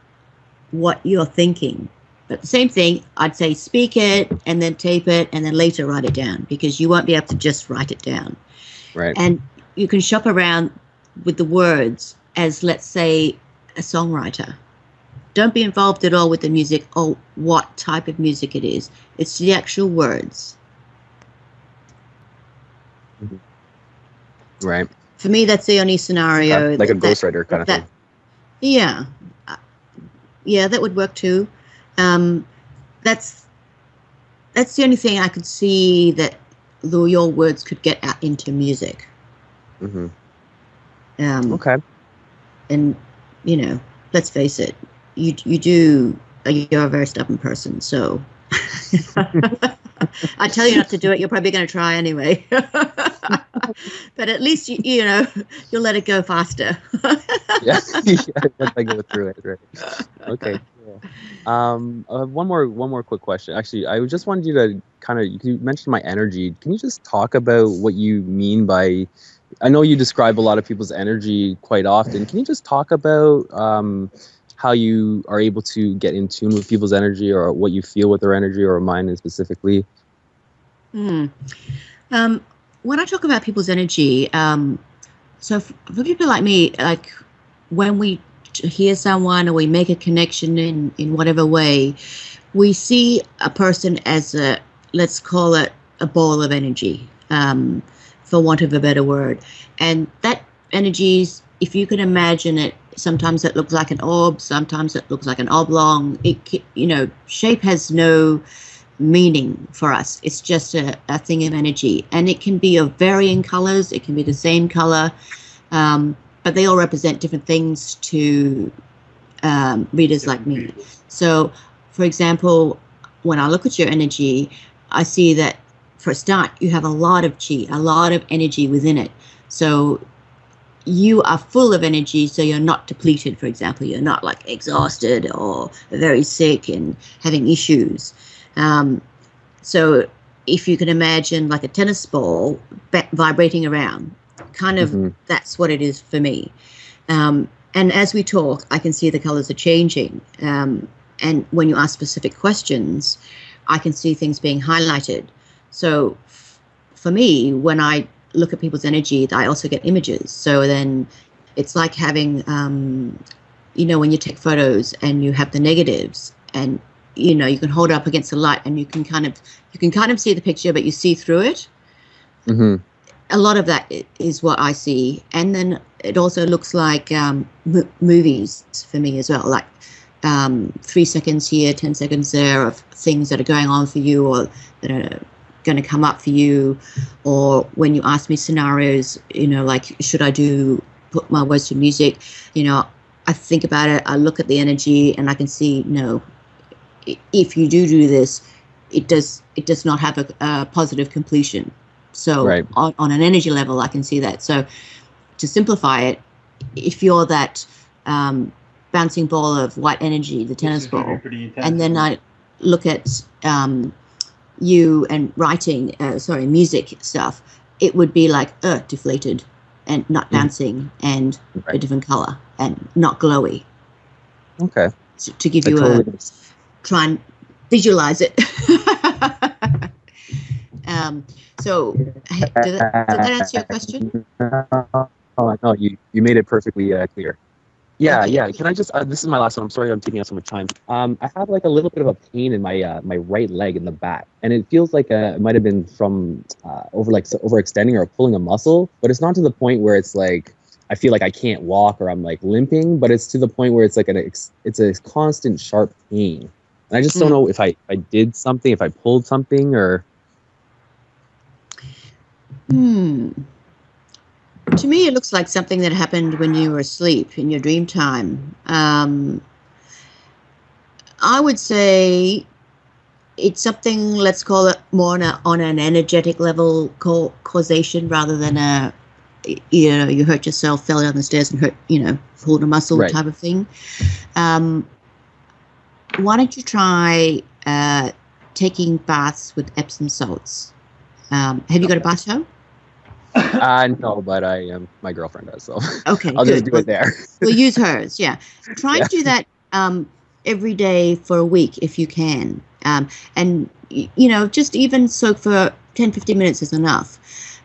what you're thinking but the same thing, I'd say speak it and then tape it and then later write it down because you won't be able to just write it down. Right. And you can shop around with the words as, let's say, a songwriter. Don't be involved at all with the music or what type of music it is. It's the actual words. Mm-hmm. Right. For me, that's the only scenario. like that, a ghostwriter kind of that, thing. Yeah. Uh, yeah, that would work too um, that's that's the only thing I could see that the, your words could get out into music. Mm-hmm. Um, okay. And you know, let's face it, you you do you're a very stubborn person, so I tell you not to do it, you're probably going to try anyway. but at least you you know you'll let it go faster. yeah, yeah, I go through it. Right. Okay. Um, uh, one more, one more quick question. Actually, I just wanted you to kind of you mentioned my energy. Can you just talk about what you mean by? I know you describe a lot of people's energy quite often. Can you just talk about um, how you are able to get in tune with people's energy, or what you feel with their energy, or mine specifically? Hmm. Um, when I talk about people's energy, um, so for people like me, like when we hear someone or we make a connection in, in whatever way, we see a person as a, let's call it a ball of energy, um, for want of a better word. And that energy is, if you can imagine it, sometimes it looks like an orb, sometimes it looks like an oblong. It, you know, shape has no meaning for us. It's just a, a thing of energy. And it can be of varying colors, it can be the same color. Um, but they all represent different things to um, readers like me. So, for example, when I look at your energy, I see that for a start, you have a lot of chi, a lot of energy within it. So, you are full of energy, so you're not depleted, for example. You're not like exhausted or very sick and having issues. Um, so, if you can imagine like a tennis ball vibrating around, kind of mm-hmm. that's what it is for me. Um, and as we talk, I can see the colors are changing. Um, and when you ask specific questions, I can see things being highlighted. So f- for me, when I look at people's energy, I also get images. So then it's like having, um, you know, when you take photos and you have the negatives and you know you can hold it up against the light and you can kind of you can kind of see the picture but you see through it mm-hmm a lot of that is what I see, and then it also looks like um, m- movies for me as well. Like um, three seconds here, 10 seconds there of things that are going on for you or that are going to come up for you. Or when you ask me scenarios, you know, like, should I do put my words to music? You know, I think about it, I look at the energy, and I can see, no, if you do do this, it does it does not have a, a positive completion. So Right. on, on an energy level, I can see that. So to simplify it, if you're that um, bouncing ball of white energy, the tennis This is gonna be ball, and then I look at um, you and writing, uh, sorry, music stuff, it would be like uh, deflated and not bouncing and a different color and not glowy. Okay. To, to give I you totally a try and visualize it. um, so, did that, did that answer your question? Oh no, you you made it perfectly uh, clear. Yeah, Okay. yeah. Can I just? Uh, this is my last one. I'm sorry, I'm taking up so much time. Um, I have like a little bit of a pain in my uh, my right leg in the back, and it feels like uh, it might have been from uh, over like so overextending or pulling a muscle, but it's not to the point where it's like I feel like I can't walk or I'm like limping, but it's to the point where it's like an ex- it's a constant sharp pain, and I just don't Mm. know if I I did something, if I pulled something, or Hmm. To me, it looks like something that happened when you were asleep in your dream time. Um, I would say it's something, let's call it more on, a, on an energetic level ca- causation rather than a, you know, you hurt yourself, fell down the stairs and hurt, you know, pulled a muscle Right. type of thing. Um, why don't you try uh, taking baths with Epsom salts? Um, have you got a bathtub? uh, no, but I um my girlfriend does, so Okay, I'll just good. do it there. we'll use hers. Yeah, try and do that um, every day for a week if you can, um, and you know, just even soak for 10, 15 minutes is enough.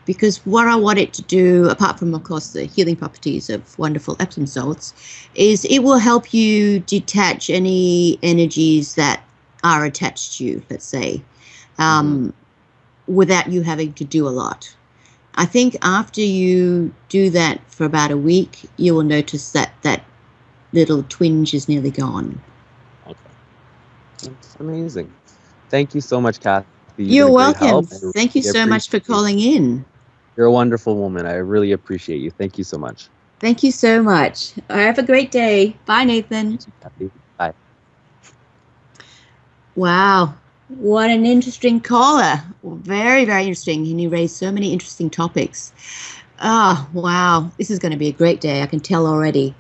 Because what I want it to do, apart from of course the healing properties of wonderful Epsom salts, is it will help you detach any energies that are attached to you. Let's say, um, without you having to do a lot. I think after you do that for about a week, you will notice that that little twinge is nearly gone. Okay. That's amazing. Thank you so much, Kathy. You're been a great welcome. Thank you so much for calling in. You're a wonderful woman. I really appreciate you. Thank you so much. Thank you so much. Have a great day. Bye, Nathan. Kathy. Wow. What an interesting caller. Very, very interesting. And he raised so many interesting topics. Oh, wow. This is going to be a great day. I can tell already.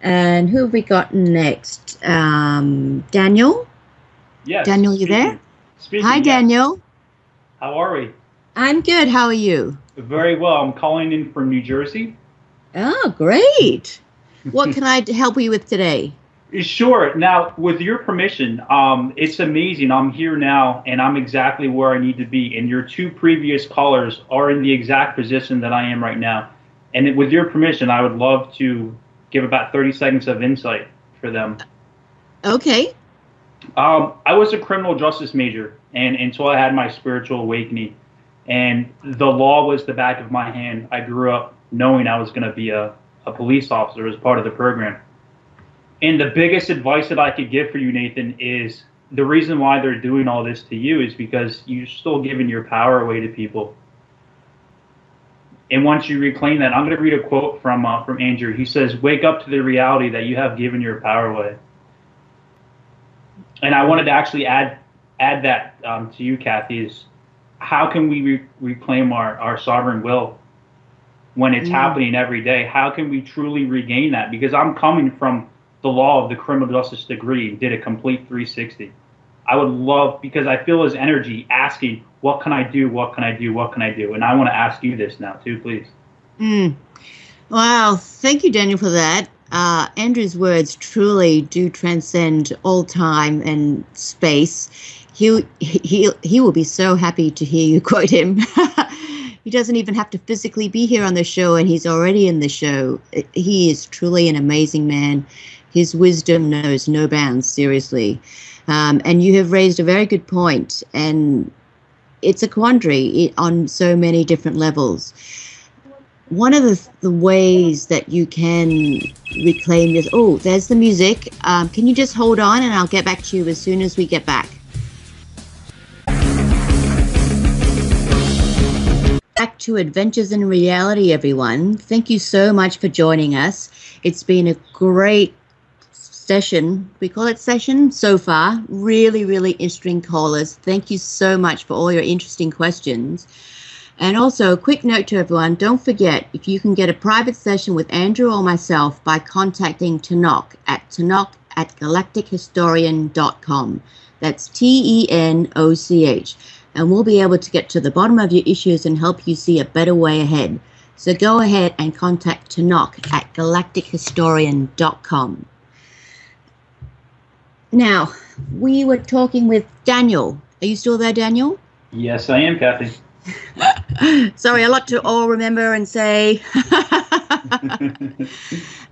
And who have we got next? Um, Daniel? Yes. Daniel, you speaking- there? Speaking, Hi, yes. Daniel. How are we? I'm good. How are you? Very well. I'm calling in from New Jersey. Oh, great. What can I help you with today? Sure. Now, with your permission, um, it's amazing. I'm here now, and I'm exactly where I need to be. And your two previous callers are in the exact position that I am right now. And with your permission, I would love to give about 30 seconds of insight for them. Okay. Um, I was a criminal justice major, and until I had my spiritual awakening, and the law was the back of my hand. I grew up knowing I was going to be a, a police officer as part of the program. And the biggest advice that I could give for you, Nathan, is the reason why they're doing all this to you is because you're still giving your power away to people. And once you reclaim that, I'm going to read a quote from uh, from Andrew. He says, "Wake up to the reality that you have given your power away." and I wanted to actually add add that um, to you, Kathy. Is how can we re- reclaim our, our sovereign will when it's Mm. happening every day? How can we truly regain that? Because I'm coming from the law of the criminal justice degree, did a complete 360. I would love because I feel his energy asking, "What can I do? What can I do? What can I do?" And I want to ask you this now too, please. Mm. Wow. Thank you, Daniel, for that. Uh, Andrew's words truly do transcend all time and space. He he he will be so happy to hear you quote him. he doesn't even have to physically be here on the show, and he's already in the show. He is truly an amazing man. His wisdom knows no bounds. Seriously, um, and you have raised a very good point, and it's a quandary on so many different levels one of the, the ways that you can reclaim this. Oh, there's the music. Um, can you just hold on and I'll get back to you as soon as we get back. Back to Adventures in Reality, everyone. Thank you so much for joining us. It's been a great session. We call it session so far. Really, really interesting callers. Thank you so much for all your interesting questions. And also, a quick note to everyone don't forget if you can get a private session with Andrew or myself by contacting Tenoch at Tenoch at galactichistorian.com. That's T E N O C H and we'll be able to get to the bottom of your issues and help you see a better way ahead. So go ahead and contact Tenoch at galactichistorian.com. Now, we were talking with Daniel. Are you still there, Daniel? Yes, I am, Kathy. Sorry, a lot to all remember and say.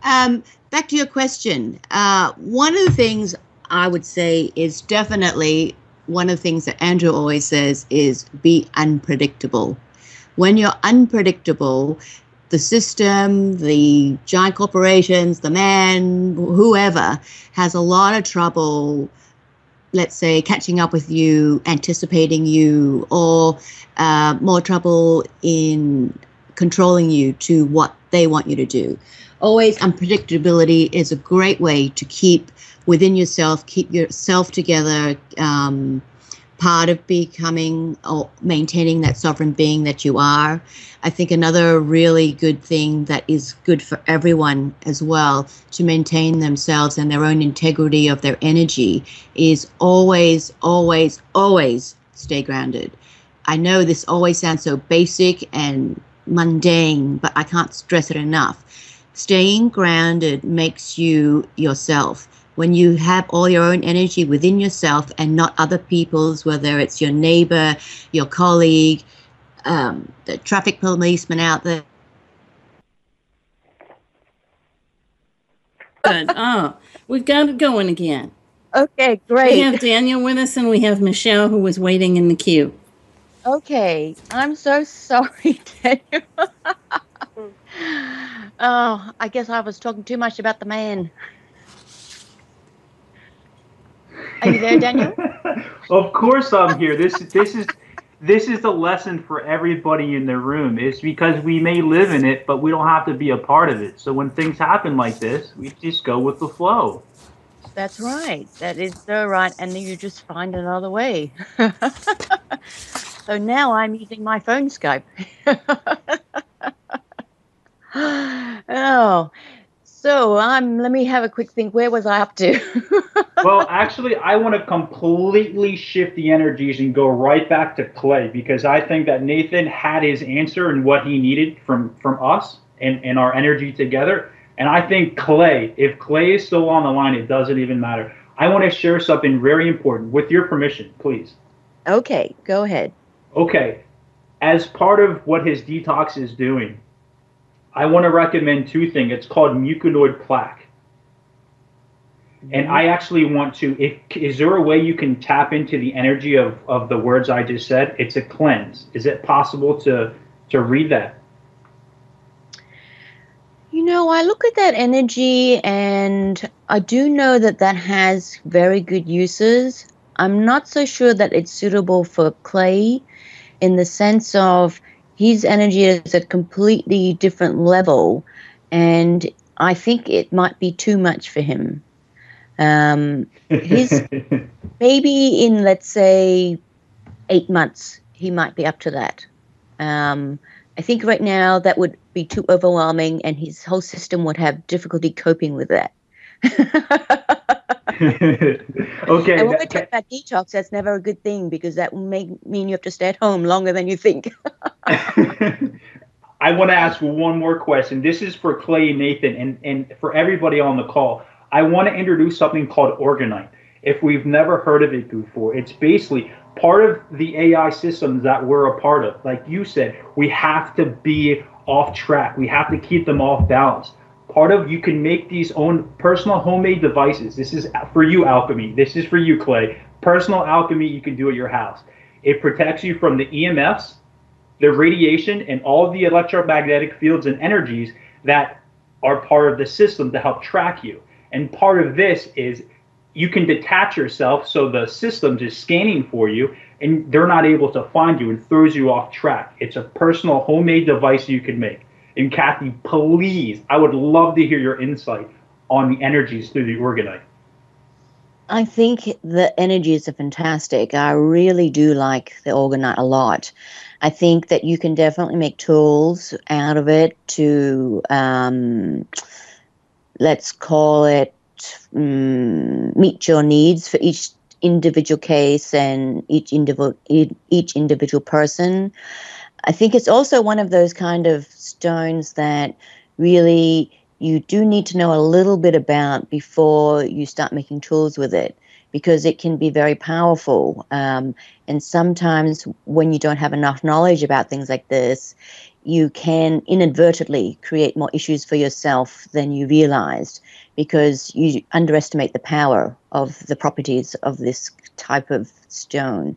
um, back to your question. Uh, one of the things I would say is definitely one of the things that Andrew always says is be unpredictable. When you're unpredictable, the system, the giant corporations, the man, whoever has a lot of trouble, let's say, catching up with you, anticipating you, or uh, more trouble in controlling you to what they want you to do. Always unpredictability is a great way to keep within yourself, keep yourself together, um, part of becoming or maintaining that sovereign being that you are. I think another really good thing that is good for everyone as well to maintain themselves and their own integrity of their energy is always, always, always stay grounded. I know this always sounds so basic and mundane, but I can't stress it enough. Staying grounded makes you yourself when you have all your own energy within yourself and not other people's, whether it's your neighbor, your colleague, um, the traffic policeman out there. Good. Oh, we've got it going again. Okay, great. We have Daniel with us and we have Michelle who was waiting in the queue. Okay, I'm so sorry, Daniel. oh, I guess I was talking too much about the man. Are you there, Daniel? of course I'm here. This this is this is the lesson for everybody in the room. It's because we may live in it, but we don't have to be a part of it. So when things happen like this, we just go with the flow. That's right. That is so right. And then you just find another way. so now I'm using my phone Skype. oh, so um, let me have a quick think. Where was I up to? well, actually, I want to completely shift the energies and go right back to Clay because I think that Nathan had his answer and what he needed from from us and, and our energy together. And I think Clay, if Clay is still on the line, it doesn't even matter. I want to share something very important with your permission, please. Okay, go ahead. Okay. As part of what his detox is doing, I want to recommend two things. It's called mucoid plaque. And I mm-hmm. actually want to. If is there a way you can tap into the energy of, of the words I just said? It's a cleanse. Is it possible to to read that? You know, I look at that energy and I do know that that has very good uses. I'm not so sure that it's suitable for clay in the sense of his energy is at a completely different level, and I think it might be too much for him. Um, his maybe in let's say eight months he might be up to that. Um, I think right now that would be too overwhelming, and his whole system would have difficulty coping with that. okay. And when we talk about detox, that's never a good thing because that will make, mean you have to stay at home longer than you think. I want to ask one more question. This is for Clay and Nathan and, and for everybody on the call. I want to introduce something called Orgonite. If we've never heard of it before, it's basically part of the AI systems that we're a part of. Like you said, we have to be off track. We have to keep them off balance part of you can make these own personal homemade devices. This is for you, alchemy. This is for you, Clay. Personal alchemy you can do at your house. It protects you from the EMFs. the radiation and all the electromagnetic fields and energies that are part of the system to help track you. And part of this is you can detach yourself so the system is scanning for you and they're not able to find you and throws you off track. It's a personal homemade device you can make. And Kathy, please, I would love to hear your insight on the energies through the orgonite. I think the energies are fantastic. I really do like the orgonite a lot. I think that you can definitely make tools out of it to, um, let's call it, um, meet your needs for each individual case and each individual each individual person. I think it's also one of those kind of stones that really you do need to know a little bit about before you start making tools with it because it can be very powerful. Um, and sometimes when you don't have enough knowledge about things like this, you can inadvertently create more issues for yourself than you realized because you underestimate the power of the properties of this type of stone.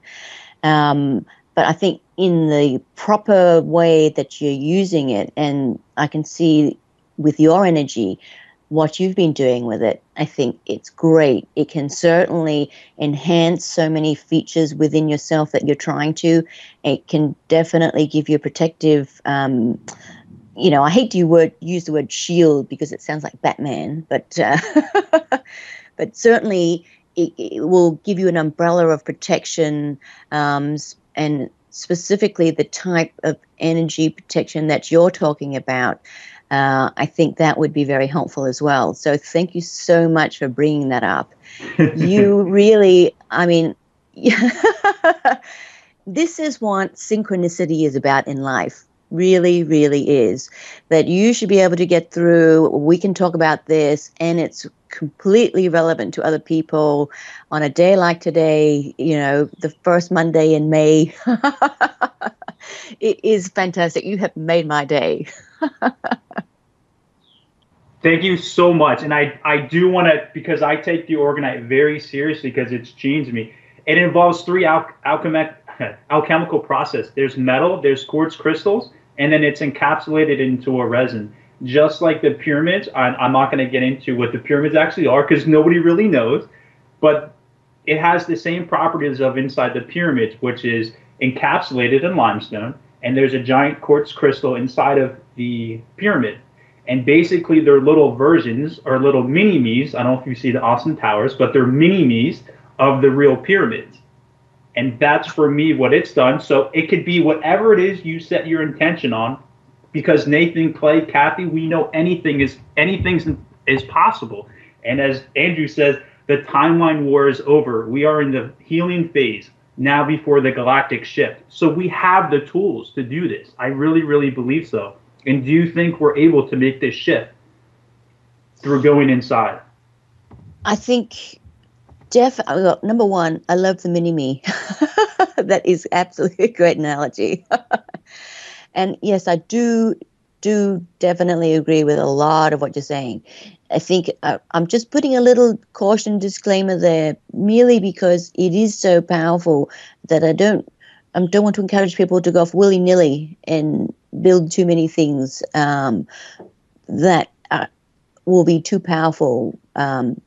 Um, but I think in the proper way that you're using it, and I can see with your energy what you've been doing with it, I think it's great. It can certainly enhance so many features within yourself that you're trying to. It can definitely give you a protective. Um, you know, I hate to word, use the word shield because it sounds like Batman, but uh, but certainly it, it, will give you an umbrella of protection um, and specifically the type of energy protection that you're talking about uh, I think that would be very helpful as well. So thank you so much for bringing that up. you really, I mean, this is what synchronicity is about in life. Really, really is. That you should be able to get through. We can talk about this, and it's completely relevant to other people on a day like today, you know, the first Monday in May. it is fantastic. You have made my day. Thank you so much. And I, I do want to, because I take the orgonite very seriously because it's changed me. It involves three al- alchemic, alchemical process. There's metal, there's quartz crystals, and then it's encapsulated into a resin. Just like the pyramids, I'm not going to get into what the pyramids actually are because nobody really knows, but it has the same properties of inside the pyramids, which is encapsulated in limestone, and there's a giant quartz crystal inside of the pyramid. And basically, they're little versions or little mini me's. I don't know if you see the Austin Powers, but they're mini me's of the real pyramids. And that's for me what it's done. So it could be whatever it is you set your intention on, because Nathan, Clay, Kathy, we know anything is anything is possible. And as Andrew says, the timeline war is over. We are in the healing phase now before the galactic shift. So we have the tools to do this. I really, really believe so. And do you think we're able to make this shift through going inside? I think definitely. Well, number one, I love the mini me. that is absolutely a great analogy. and yes, I do do definitely agree with a lot of what you're saying. I think uh, I'm just putting a little caution disclaimer there, merely because it is so powerful that I don't I don't want to encourage people to go off willy nilly and build too many things um, that uh, will be too powerful. Um,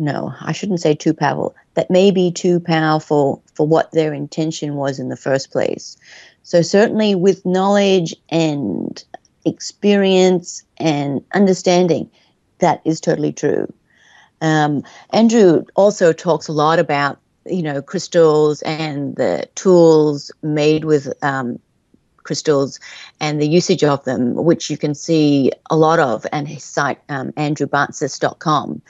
no, I shouldn't say too powerful. That may be too powerful for what their intention was in the first place. So, certainly with knowledge and experience and understanding, that is totally true. Um, Andrew also talks a lot about you know crystals and the tools made with um, crystals and the usage of them, which you can see a lot of, and his site, um, andrewbartzis.com.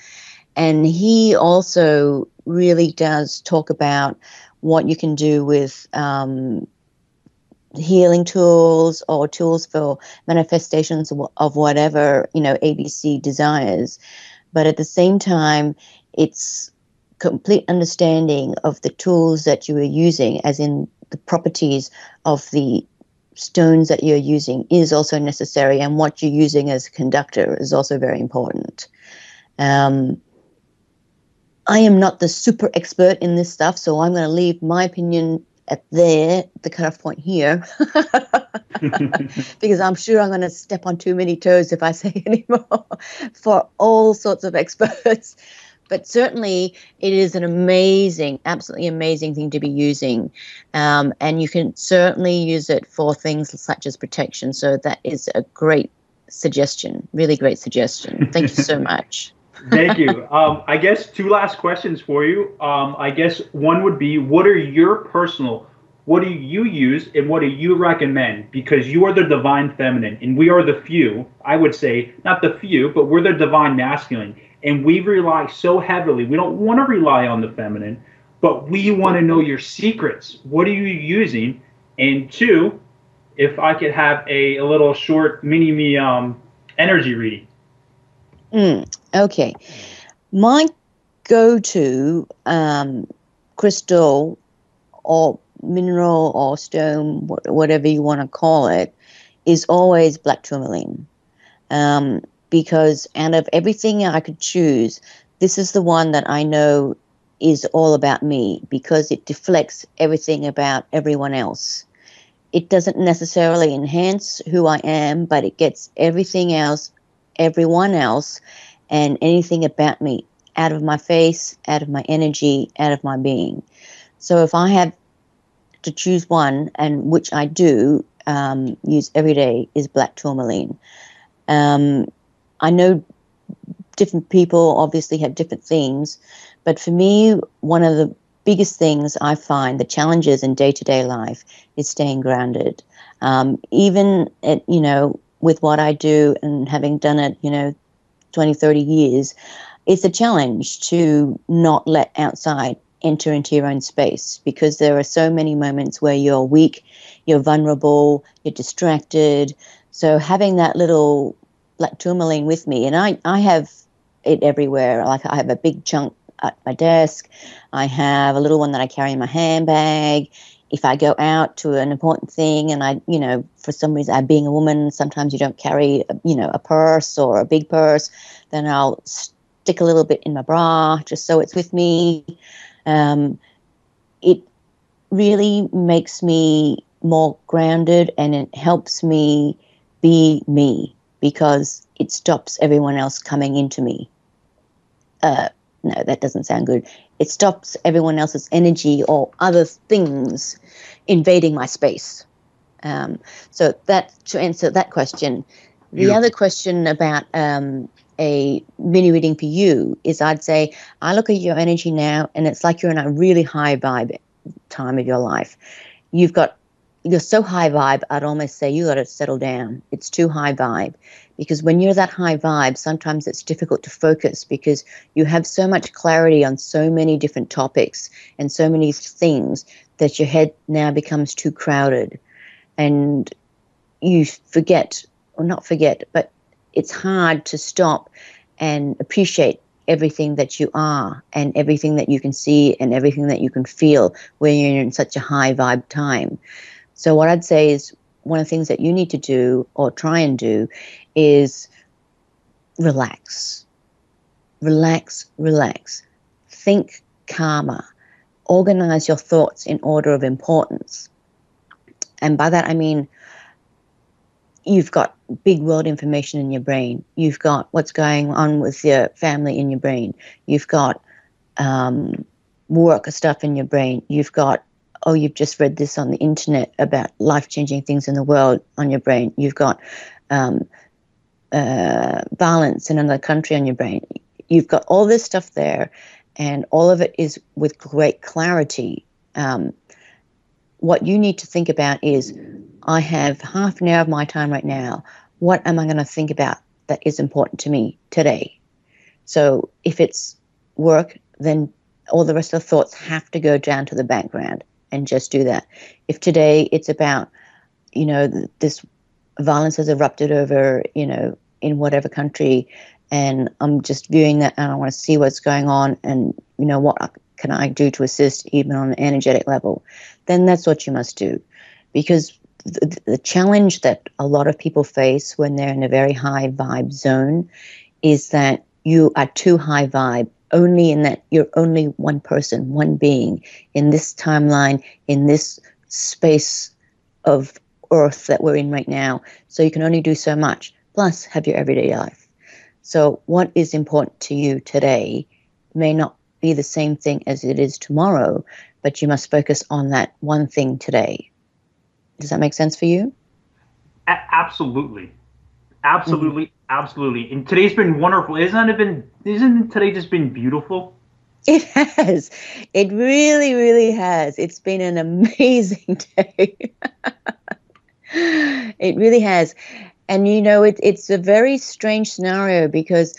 And he also really does talk about what you can do with um, healing tools or tools for manifestations of whatever, you know, ABC desires. But at the same time, it's complete understanding of the tools that you are using, as in the properties of the stones that you're using is also necessary, and what you're using as a conductor is also very important. Um, I am not the super expert in this stuff, so I'm going to leave my opinion at there, the cutoff point here, because I'm sure I'm going to step on too many toes if I say any more for all sorts of experts. But certainly, it is an amazing, absolutely amazing thing to be using. Um, and you can certainly use it for things such as protection. So, that is a great suggestion, really great suggestion. Thank you so much. Thank you. Um, I guess two last questions for you. Um, I guess one would be what are your personal, what do you use and what do you recommend? Because you are the divine feminine and we are the few, I would say, not the few, but we're the divine masculine. And we rely so heavily. We don't want to rely on the feminine, but we want to know your secrets. What are you using? And two, if I could have a, a little short mini me um, energy reading. Mm, okay. My go to um, crystal or mineral or stone, whatever you want to call it, is always black tourmaline. Um, because out of everything I could choose, this is the one that I know is all about me because it deflects everything about everyone else. It doesn't necessarily enhance who I am, but it gets everything else everyone else and anything about me out of my face, out of my energy, out of my being. So if I have to choose one, and which I do um, use every day, is black tourmaline. Um, I know different people obviously have different themes, but for me, one of the biggest things I find the challenges in day to day life is staying grounded. Um, even at you know with what I do and having done it, you know, 20, 30 years, it's a challenge to not let outside enter into your own space because there are so many moments where you're weak, you're vulnerable, you're distracted. So having that little black tourmaline with me, and I, I have it everywhere. Like I have a big chunk at my desk. I have a little one that I carry in my handbag if I go out to an important thing and I, you know, for some reason, I, being a woman, sometimes you don't carry, you know, a purse or a big purse, then I'll stick a little bit in my bra just so it's with me. Um, it really makes me more grounded and it helps me be me because it stops everyone else coming into me. Uh, no, that doesn't sound good. It stops everyone else's energy or other things invading my space. Um, so that to answer that question, the yeah. other question about um, a mini reading for you is I'd say I look at your energy now, and it's like you're in a really high vibe time of your life. You've got you're so high vibe, I'd almost say you got to settle down. It's too high vibe because when you're that high vibe, sometimes it's difficult to focus because you have so much clarity on so many different topics and so many things that your head now becomes too crowded and you forget, or not forget, but it's hard to stop and appreciate everything that you are and everything that you can see and everything that you can feel when you're in such a high vibe time. So, what I'd say is one of the things that you need to do or try and do is relax. Relax, relax. Think calmer. Organize your thoughts in order of importance. And by that I mean you've got big world information in your brain. You've got what's going on with your family in your brain. You've got um, work stuff in your brain. You've got oh, you've just read this on the internet about life changing things in the world on your brain. You've got um, uh, violence in another country on your brain. You've got all this stuff there, and all of it is with great clarity. Um, what you need to think about is I have half an hour of my time right now. What am I going to think about that is important to me today? So if it's work, then all the rest of the thoughts have to go down to the background and just do that. If today it's about, you know, this violence has erupted over, you know, in whatever country, and I'm just viewing that and I want to see what's going on and, you know, what can I do to assist even on an energetic level, then that's what you must do. Because the, the challenge that a lot of people face when they're in a very high vibe zone is that you are too high vibe only in that you're only one person, one being in this timeline, in this space of earth that we're in right now. So you can only do so much, plus have your everyday life. So, what is important to you today may not be the same thing as it is tomorrow, but you must focus on that one thing today. Does that make sense for you? A- absolutely. Absolutely, mm-hmm. absolutely. And today's been wonderful. Isn't it been isn't today just been beautiful? It has. It really, really has. It's been an amazing day. it really has. And you know, it, it's a very strange scenario because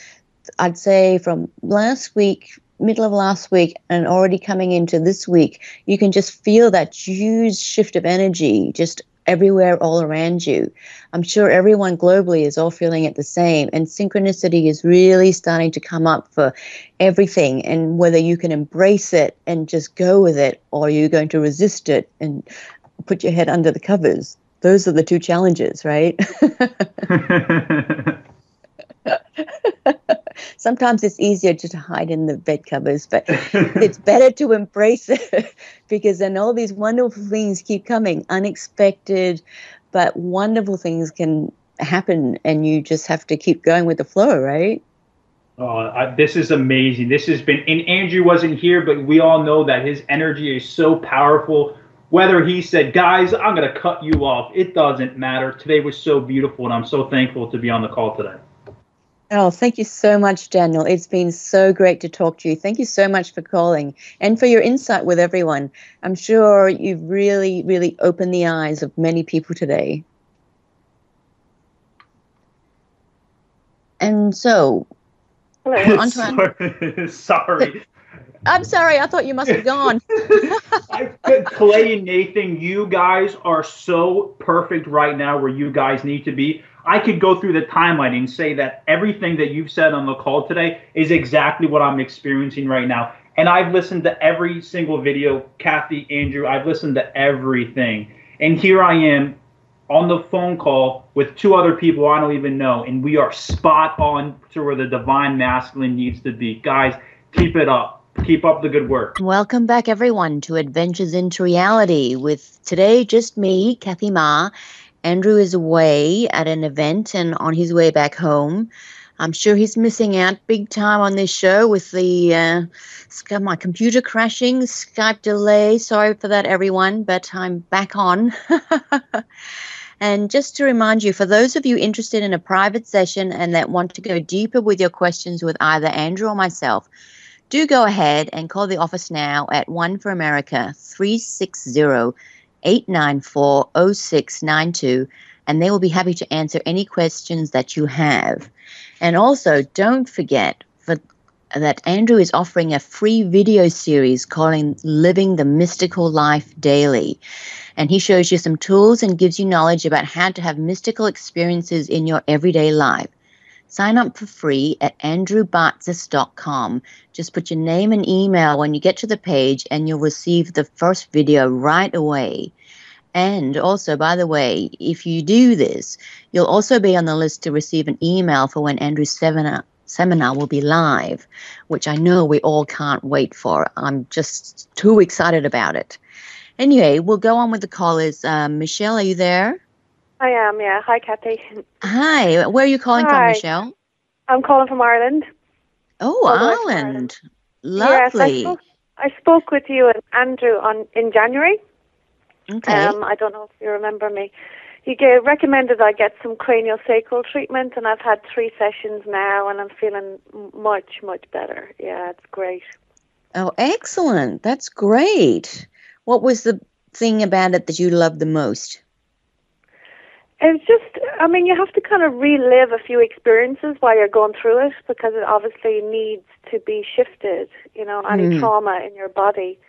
I'd say from last week, middle of last week, and already coming into this week, you can just feel that huge shift of energy just everywhere all around you. I'm sure everyone globally is all feeling it the same. And synchronicity is really starting to come up for everything. And whether you can embrace it and just go with it, or you're going to resist it and put your head under the covers those are the two challenges, right? Sometimes it's easier just to hide in the bed covers, but it's better to embrace it because then all these wonderful things keep coming, unexpected, but wonderful things can happen, and you just have to keep going with the flow, right? Oh, I, this is amazing. This has been, and Andrew wasn't here, but we all know that his energy is so powerful whether he said, guys, I'm going to cut you off, it doesn't matter. Today was so beautiful, and I'm so thankful to be on the call today. Oh, thank you so much, Daniel. It's been so great to talk to you. Thank you so much for calling and for your insight with everyone. I'm sure you've really, really opened the eyes of many people today. And so, Hello. Sorry. Sorry. I'm sorry. I thought you must have gone. Clay and Nathan, you guys are so perfect right now where you guys need to be. I could go through the timeline and say that everything that you've said on the call today is exactly what I'm experiencing right now. And I've listened to every single video, Kathy, Andrew, I've listened to everything. And here I am on the phone call with two other people I don't even know. And we are spot on to where the divine masculine needs to be. Guys, keep it up. Keep up the good work. Welcome back, everyone, to Adventures into Reality with today just me, Kathy Ma. Andrew is away at an event and on his way back home. I'm sure he's missing out big time on this show with the uh, my computer crashing, Skype delay. Sorry for that, everyone, but I'm back on. and just to remind you, for those of you interested in a private session and that want to go deeper with your questions with either Andrew or myself, do go ahead and call the office now at 1 for America 360 894 0692 and they will be happy to answer any questions that you have. And also, don't forget for, that Andrew is offering a free video series calling Living the Mystical Life Daily. And he shows you some tools and gives you knowledge about how to have mystical experiences in your everyday life. Sign up for free at andrewbartzis.com. Just put your name and email when you get to the page, and you'll receive the first video right away. And also, by the way, if you do this, you'll also be on the list to receive an email for when Andrew's seminar, seminar will be live, which I know we all can't wait for. I'm just too excited about it. Anyway, we'll go on with the callers. Uh, Michelle, are you there? I am, yeah. Hi, Kathy. Hi. Where are you calling Hi. from, Michelle? I'm calling from Ireland. Oh, Ireland. Ireland. Lovely. Yes, I spoke, I spoke with you and Andrew on in January. Okay. Um, I don't know if you remember me. He gave, recommended I get some craniosacral treatment, and I've had three sessions now, and I'm feeling much, much better. Yeah, it's great. Oh, excellent. That's great. What was the thing about it that you loved the most? It's just, I mean, you have to kind of relive a few experiences while you're going through it because it obviously needs to be shifted, you know, any mm. trauma in your body.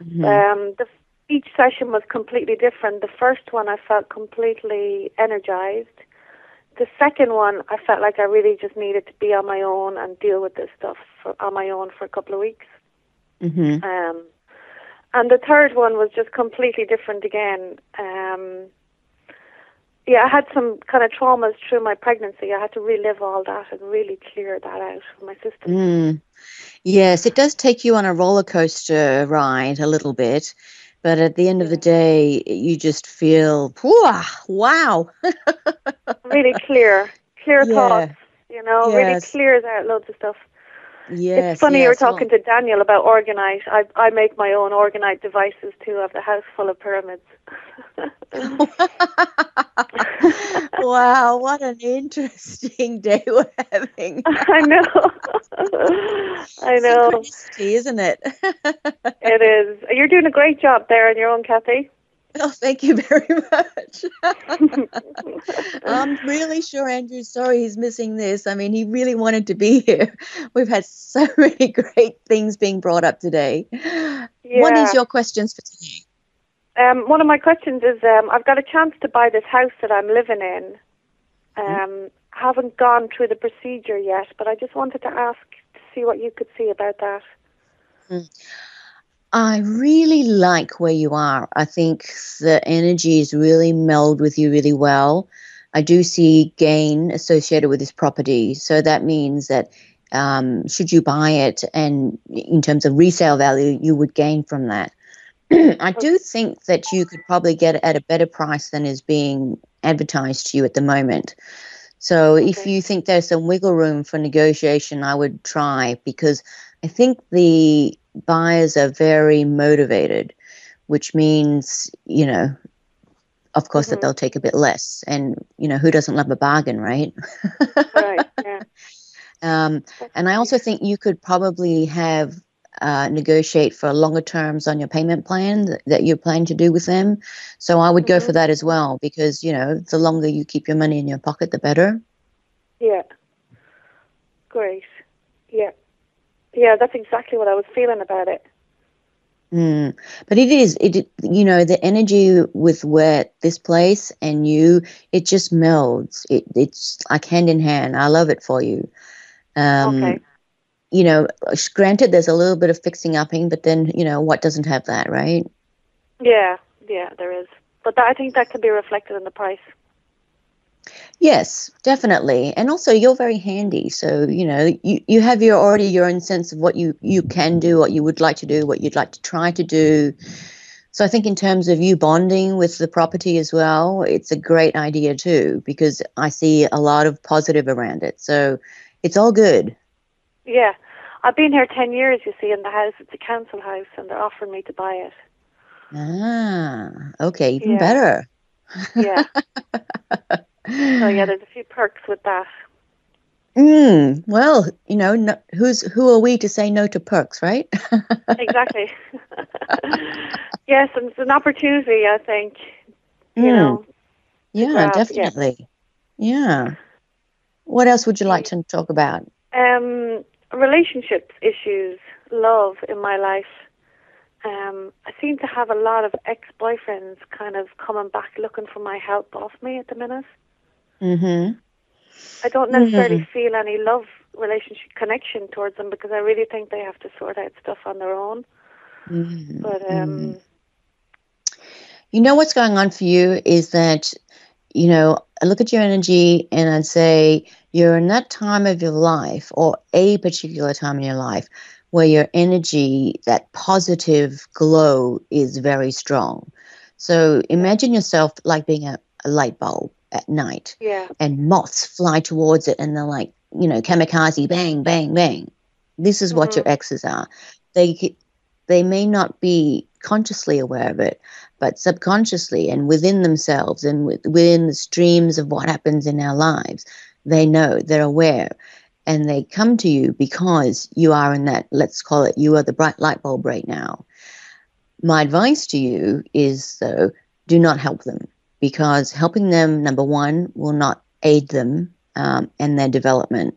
Mm-hmm. Um, the, each session was completely different. The first one, I felt completely energized. The second one, I felt like I really just needed to be on my own and deal with this stuff for, on my own for a couple of weeks. Mm-hmm. Um, and the third one was just completely different again. Um, yeah, I had some kind of traumas through my pregnancy. I had to relive all that and really clear that out of my system. Mm. Yes, it does take you on a roller coaster ride a little bit, but at the end of the day, you just feel, wow. really clear, clear yeah. thoughts, you know, yes. really clears out loads of stuff. Yes, it's funny yes, you were talking well, to Daniel about orgonite. I I make my own orgonite devices too. I have the house full of pyramids. wow, what an interesting day we're having. I know. I know. Isn't it? it is. You're doing a great job there on your own, Kathy. Oh, thank you very much. I'm really sure Andrew's sorry he's missing this. I mean, he really wanted to be here. We've had so many great things being brought up today. Yeah. What is your questions for today? Um, one of my questions is um, I've got a chance to buy this house that I'm living in. Hmm? Um, mm-hmm. Haven't gone through the procedure yet, but I just wanted to ask to see what you could see about that. Mm. I really like where you are. I think the energy is really melded with you really well. I do see gain associated with this property. So that means that um, should you buy it and in terms of resale value, you would gain from that. I do think that you could probably get it at a better price than is being advertised to you at the moment. So okay. if you think there's some wiggle room for negotiation, I would try because I think the buyers are very motivated, which means, you know, of course, mm-hmm. that they'll take a bit less. And, you know, who doesn't love a bargain, right? right, yeah. Um, and I also think you could probably have uh, negotiate for longer terms on your payment plan that, that you're planning to do with them. So I would mm-hmm. go for mm-hmm. that as well because, you know, the longer you keep your money in your pocket, the better. Yeah. Great. Yeah. That's exactly what I was feeling about it. Mm. But it is, it you know, the energy with where this place and you, it just melds. It, it's like hand in hand. I love it for you. Um, okay. You know, granted, there's a little bit of fixing upping, but then you know what doesn't have that, right? Yeah, yeah, there is. But that, I think that can be reflected in the price. Yes, definitely. And also you're very handy. So, you know, you, you have your already your own sense of what you, you can do, what you would like to do, what you'd like to try to do. So I think in terms of you bonding with the property as well, it's a great idea too, because I see a lot of positive around it. So it's all good. Yeah. I've been here 10 years, you see, in the house. It's a council house, and they're offering me to buy it. Ah, okay, even yeah. better. Yeah. So yeah, there's a few perks with that. Mm, well, you know, no, who's who are we to say no to perks, right? exactly. yes, and it's an opportunity. I think. You mm. know. Yeah, grab, definitely. Yeah. yeah. What else would you like to talk about? Um, relationships issues, love in my life. Um, I seem to have a lot of ex-boyfriends kind of coming back looking for my help off me at the minute. Mm-hmm. I don't necessarily mm-hmm. feel any love relationship connection towards them because I really think they have to sort out stuff on their own. Mm-hmm. But um, mm-hmm. you know what's going on for you is that you know I look at your energy and I'd say you're in that time of your life or a particular time in your life where your energy, that positive glow, is very strong. So imagine yourself like being a, a light bulb at night. Yeah. And moths fly towards it and they're like, you know, kamikaze, bang, bang, bang. This is mm-hmm. what your mm-hmm. exes are. They they may not be consciously aware of it, but subconsciously and within themselves and within the streams of what happens in our lives, they know, they're aware. And they come to you because you are in that, let's call it, you are the bright light bulb right now. My advice to you is, though, do not help them because helping them, number one, will not aid them um, and their development.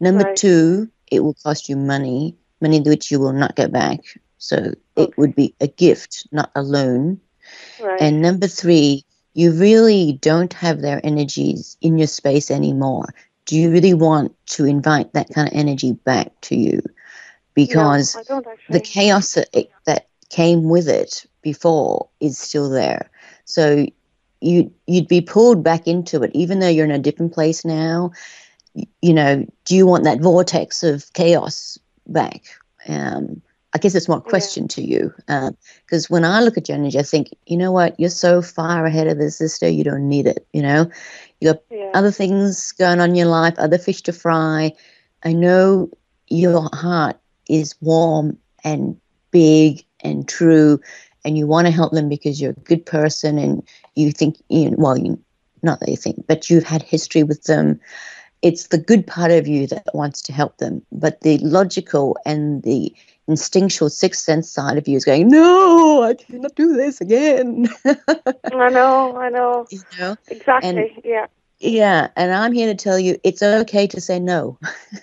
Number right. two, it will cost you money, money which you will not get back. So okay. it would be a gift, not a loan. Right. And number three, you really don't have their energies in your space anymore. Do you really want to invite that kind of energy back to you? Because no, the chaos that, that came with it before is still there. So you you'd be pulled back into it, even though you're in a different place now. You know, do you want that vortex of chaos back? Um, I guess it's more a question yeah. to you. Because um, when I look at your energy, I think, you know what, you're so far ahead of the sister, you don't need it. You know, you got yeah. other things going on in your life, other fish to fry. I know your heart is warm and big and true, and you want to help them because you're a good person and you think, you know, well, you, not that you think, but you've had history with them it's the good part of you that wants to help them but the logical and the instinctual sixth sense side of you is going, no, I cannot do this again. I know, I know. You know? Exactly, and, yeah. Yeah, and I'm here to tell you it's okay to say no.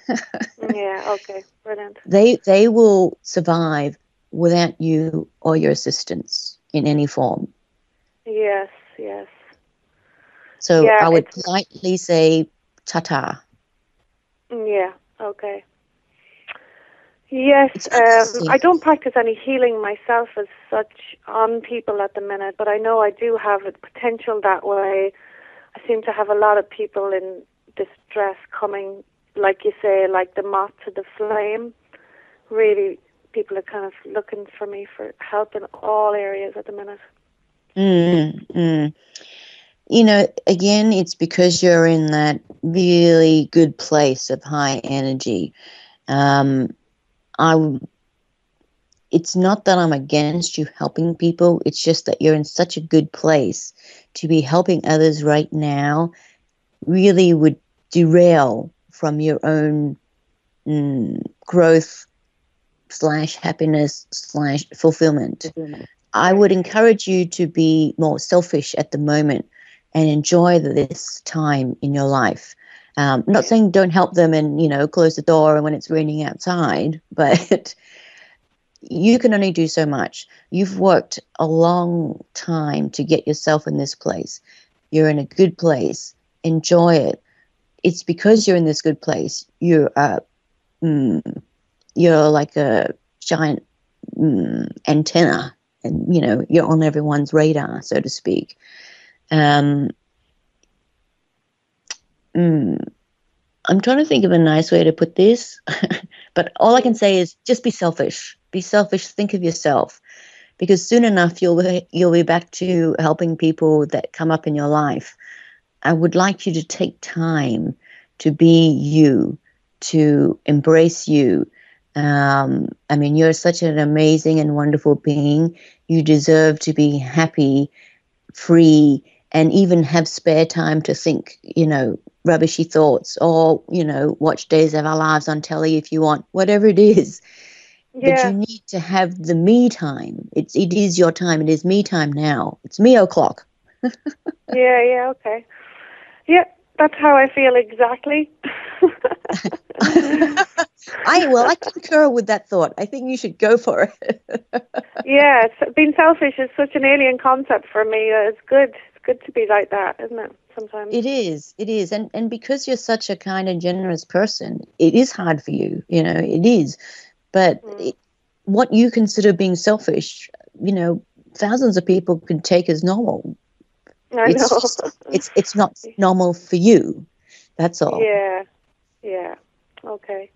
Mm, yeah, okay, brilliant. They they will survive without you or your assistance in any form. Yes, yes. So yeah, I would politely say ta ta. Yeah, okay. Yes, um, I don't practice any healing myself as such on people at the minute, but I know I do have a potential that way. I seem to have a lot of people in distress coming, like you say, like the moth to the flame. Really, people are kind of looking for me for help in all areas at the minute. Mm, mm. You know, again, it's because you're in that really good place of high energy. Um, I it's not that I'm against you helping people, it's just that you're in such a good place to be helping others right now really would derail from your own mm, growth slash happiness slash fulfillment. I would encourage you to be more selfish at the moment and enjoy this time in your life. Um, not saying don't help them and you know close the door when it's raining outside, but you can only do so much. You've worked a long time to get yourself in this place. You're in a good place. Enjoy it. It's because you're in this good place. You're uh, mm, you're like a giant mm, antenna, and you know you're on everyone's radar, so to speak. Um, mm, I'm trying to think of a nice way to put this, but all I can say is just be selfish. Be selfish. Think of yourself, because soon enough you'll be, you'll be back to helping people that come up in your life. I would like you to take time to be you, to embrace you. Um, I mean, you're such an amazing and wonderful being. You deserve to be happy, free, and even have spare time to think, you know, rubbishy thoughts or, you know, watch Days of Our Lives on telly if you want, whatever it is. Yeah. But you need to have the me time. It's it is your time. It is me time now. It's me o'clock. yeah, yeah, okay. Yeah, that's how I feel exactly. I well, I concur with that thought. I think you should go for it. yeah, being selfish is such an alien concept for me. It's good It's good to be like that, isn't it? Sometimes it is. It is, and and because you're such a kind and generous person, it is hard for you. You know, it is. But mm. it, what you consider being selfish, you know, thousands of people can take as normal. I it's know. Just, it's it's not normal for you. That's all. Yeah. Yeah. Okay.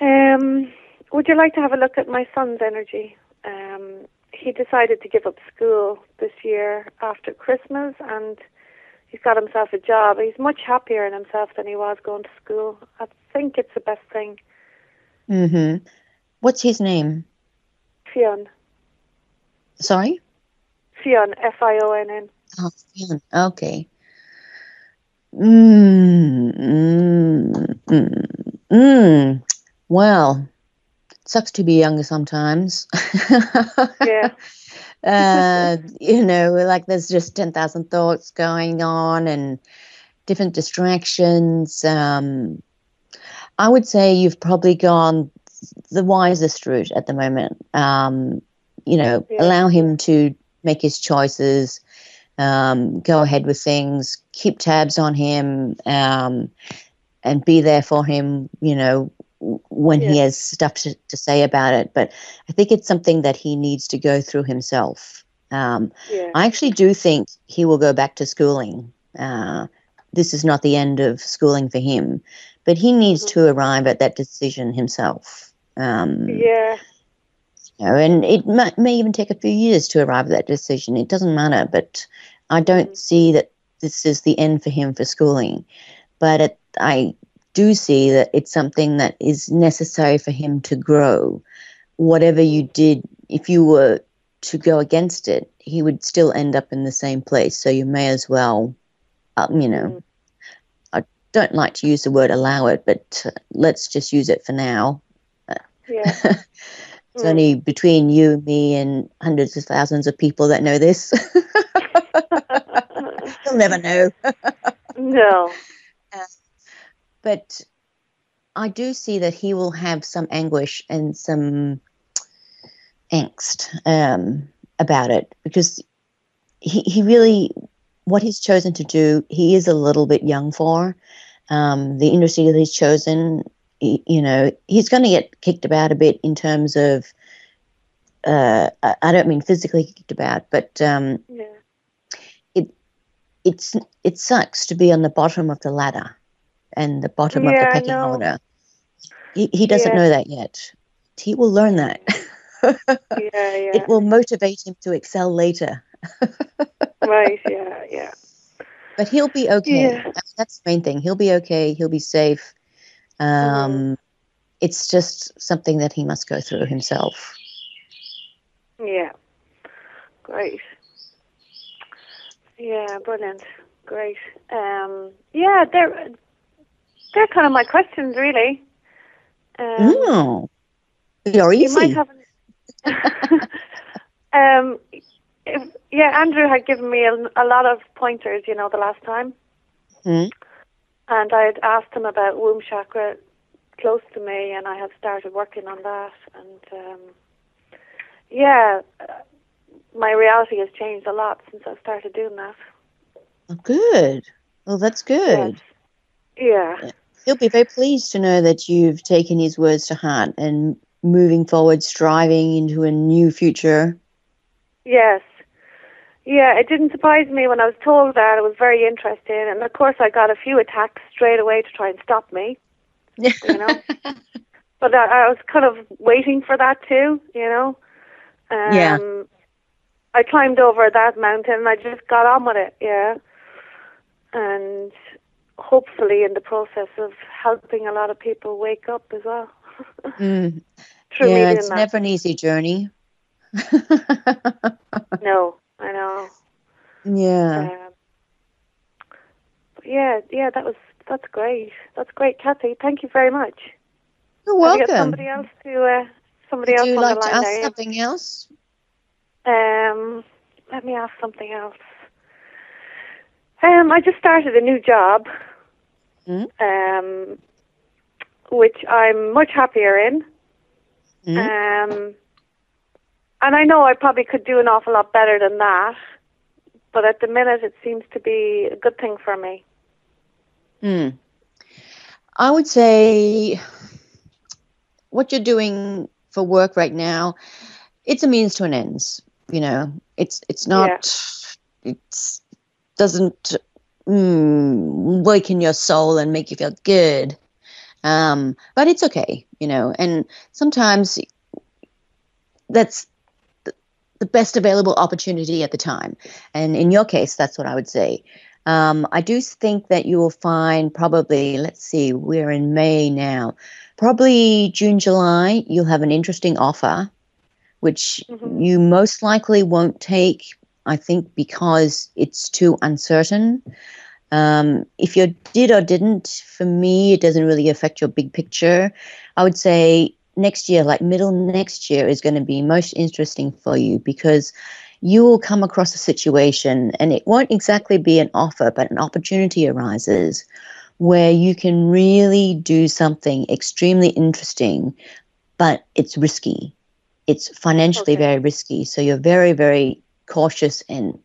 Um, would you like to have a look at my son's energy? Um, he decided to give up school this year after Christmas and he's got himself a job. He's much happier in himself than he was going to school. I think it's the best thing. Mhm. What's his name? Fionn. Sorry? Fionn, F I O N N. Oh, Fionn. Okay. Mm, mm, mm, mm. Well, it sucks to be younger sometimes. yeah. uh, you know, like there's just 10,000 thoughts going on and different distractions. Um, I would say you've probably gone the wisest route at the moment. Um, you know, yeah. allow him to make his choices, um, go ahead with things, keep tabs on him, um, and be there for him, you know, when yeah. he has stuff to, to say about it. But I think it's something that he needs to go through himself. Um, Yeah. I actually do think he will go back to schooling. Uh, this is not the end of schooling for him, but he needs Mhm. to arrive at that decision himself. Um, Yeah. you know, and it may, may even take a few years to arrive at that decision. It doesn't matter, but I don't Mhm. see that this is the end for him for schooling. But it, I do see that it's something that is necessary for him to grow. Whatever you did, if you were to go against it, he would still end up in the same place. So you may as well, um, you know, Mhm. I don't like to use the word allow it, but uh, let's just use it for now. Yeah. It's Mm. only between you, me, and hundreds of thousands of people that know this. You'll never know. no. But I do see that he will have some anguish and some angst um, about it because he, he really, what he's chosen to do, he is a little bit young for. Um, the industry that he's chosen, he, you know, he's going to get kicked about a bit in terms of, uh, I don't mean physically kicked about, but um, Yeah. it's it sucks to be on the bottom of the ladder and the bottom Yeah, of the pecking order. He, he doesn't Yeah. know that yet. He will learn that. Yeah. Yeah. It will motivate him to excel later. right. Yeah. Yeah. But he'll be okay. Yeah. That's- the main thing. He'll be okay. He'll be safe. Um, Mm-hmm. It's just something that he must go through himself. Yeah. Great. Yeah, brilliant. Great. Um, yeah, they're they're kind of my questions, really. Um, oh, you're You easy. might have. um, if, yeah, Andrew had given me a, a lot of pointers, you know, the last time, Hmm. and I had asked him about womb chakra close to me, and I had started working on that, and um, yeah, uh, my reality has changed a lot since I started doing that. Oh, good. Well, that's good. Yes. Yeah. He'll be very pleased to know that you've taken his words to heart and moving forward, striving into a new future. Yes. Yeah, it didn't surprise me when I was told that. It was very interesting. And of course, I got a few attacks straight away to try and stop me, Yeah. you know. but I, I was kind of waiting for that too, you know. Um, Yeah. I climbed over that mountain and I just got on with it, yeah. And hopefully, in the process of helping a lot of people wake up as well. Mm. Yeah, it's that. never an easy journey. No, I know. yeah. Um, yeah, yeah, that was that's great. That's great, Kathy. Thank you very much. You're you welcome. somebody else to uh, somebody Would else you on like the to ask there? something else? Um, let me ask something else. Um, I just started a new job, Mm. um, which I'm much happier in. Mm. Um, and I know I probably could do an awful lot better than that, but at the minute it seems to be a good thing for me. Mm. I would say what you're doing for work right now, it's a means to an ends. You know, it's it's not. It's doesn't mm, waken your soul and make you feel good. Um, but it's okay, you know. And sometimes that's the, the best available opportunity at the time. And in your case, that's what I would say. Um, I do think that you will find probably, let's see, we're in May now, probably June, July, you'll have an interesting offer, which Mhm. you most likely won't take, I think, because it's too uncertain. Um, if you did or didn't, for me, it doesn't really affect your big picture. I would say next year, like middle next year, is going to be most interesting for you because you will come across a situation and it won't exactly be an offer, but an opportunity arises where you can really do something extremely interesting, but it's risky. It's financially Okay. very risky. So you're very, very cautious and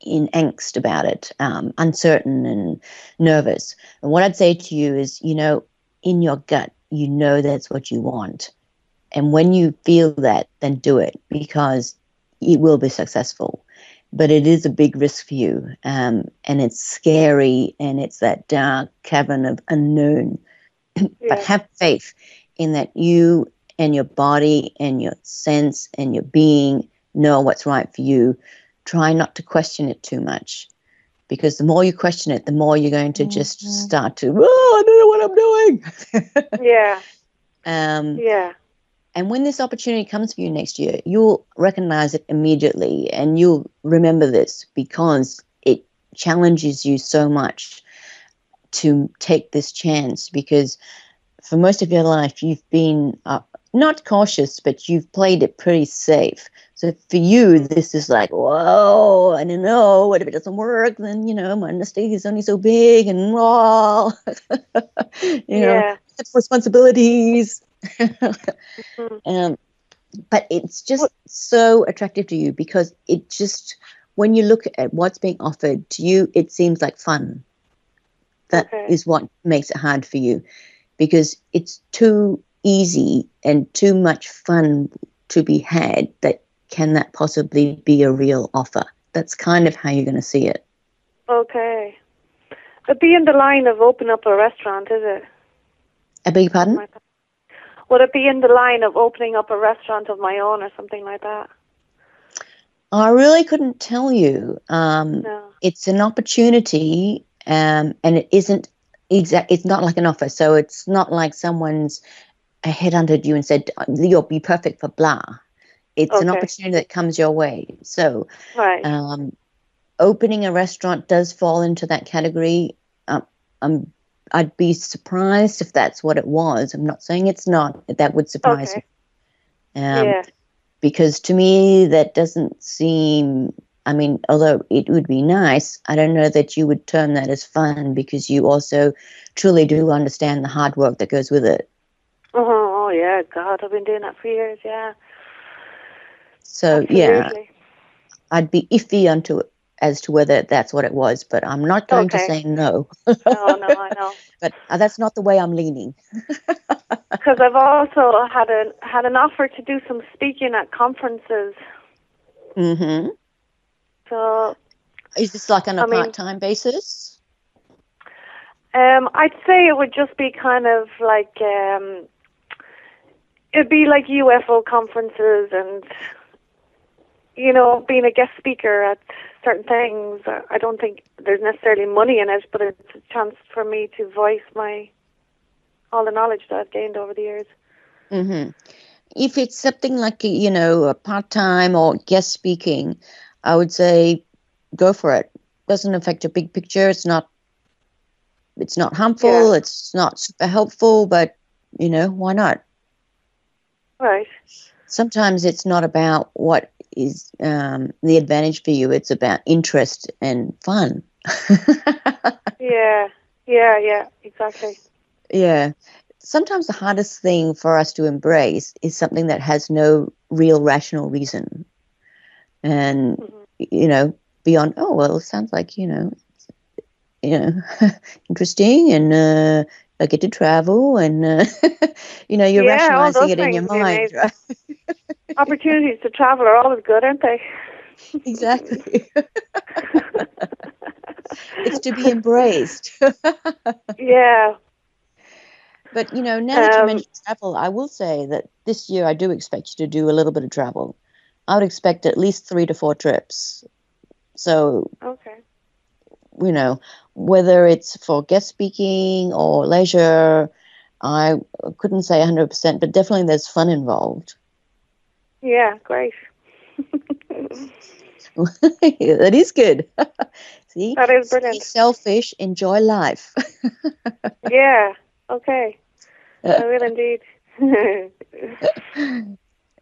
in angst about it, um, uncertain and nervous. And what I'd say to you is, you know, in your gut, you know that's what you want. And when you feel that, then do it because it will be successful. But it is a big risk for you, um, and it's scary, and it's that dark cavern of unknown. Yeah. but have faith in that you and your body and your sense and your being know what's right for you. Try not to question it too much because the more you question it, the more you're going to just Mhm. start to, oh, I don't know what I'm doing. Yeah. um, Yeah. and when this opportunity comes for you next year, you'll recognize it immediately and you'll remember this because it challenges you so much to take this chance because for most of your life you've been uh, not cautious but you've played it pretty safe so for you this is like whoa i don't know what if it doesn't work then you know my mistake is only so big and oh, you know yeah. responsibilities Mhm. um, but it's just so attractive to you because it just when you look at what's being offered to you it seems like fun That is Okay. what makes it hard for you because it's too easy and too much fun to be had that can that possibly be a real offer that's kind of how you're going to see it Okay. It'd be in the line of open up a restaurant, is it? i beg your pardon Would it be in the line of opening up a restaurant of my own or something like that? i really couldn't tell you um, No. it's an opportunity um, and it isn't exact it's not like an offer so it's not like someone's headhunted you and said you'll be perfect for blah it's an opportunity that comes your way so Right. um, opening a restaurant does fall into that category um, um, i'd be surprised if that's what it was i'm not saying it's not that would surprise okay. me um, yeah. because to me that doesn't seem i mean although it would be nice i don't know that you would term that as fun because you also truly do understand the hard work that goes with it Oh, oh yeah. God, I've been doing that for years. Yeah. So yeah i'd be iffy onto it as to whether that's what it was but i'm not going to say no. No, no, I know. but uh, that's not the way i'm leaning. Because I've also had an had an offer to do some speaking at conferences. hmm So is this like on a I mean- part-time basis? Um, I'd say it would just be kind of like um, it'd be like UFO conferences and you know being a guest speaker at certain things. I- I don't think there's necessarily money in it, but it's a chance for me to voice my all the knowledge that I've gained over the years. hmm If it's something like you know a part time or guest speaking, I would say go for it. Doesn't affect your big picture. It's not. It's not harmful. It's not super helpful, but you know why not? Right. Sometimes it's not about what is um, the advantage for you. It's about interest and fun. Yeah. Yeah. Yeah. Exactly. Yeah. Sometimes the hardest thing for us to embrace is something that has no real rational reason. And, Mhm. you know, beyond, oh, well, it sounds like, you know, you know, interesting and uh, I get to travel and, uh, you know, you're Yeah, rationalizing it in your things would be mind. Right? Opportunities to travel are always good, aren't they? exactly. it's to be embraced. Yeah. But you know, now that you Um, mentioned travel, I will say that this year I do expect you to do a little bit of travel. I would expect at least three to four trips. So, Okay. you know, whether it's for guest speaking or leisure, I couldn't say 100%, but definitely there's fun involved. Yeah. Great. that is good. See? That is Be brilliant. selfish, enjoy life. Yeah. Okay. I will indeed.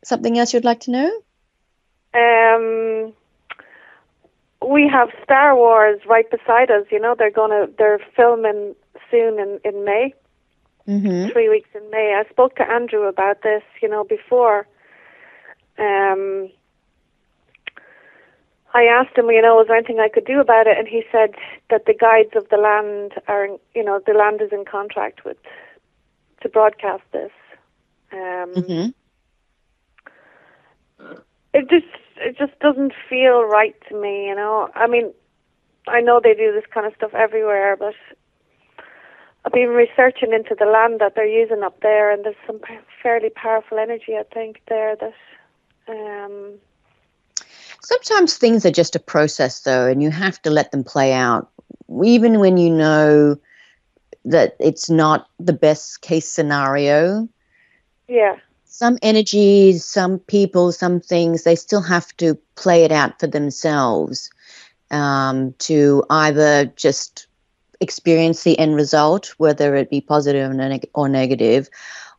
Something else you'd like to know? um, we have Star Wars right beside us. You know, they're gonna they're filming soon in in May, Mm-hmm. three weeks in May. I spoke to Andrew about this. You know, before. Um, I asked him, you know, was there anything I could do about it, and he said that the guides of the land are, you know, the land is in contract with to broadcast this. Um, Mm-hmm. it just it just doesn't feel right to me. You know, I mean, I know they do this kind of stuff everywhere, but I've been researching into the land that they're using up there, and there's some fairly powerful energy, I think, there that. Um, Sometimes things are just a process, though, and you have to let them play out, even when you know that it's not the best case scenario. Yeah. Some energies, some people, some things, they still have to play it out for themselves um, to either just experience the end result, whether it be positive or, neg- or negative,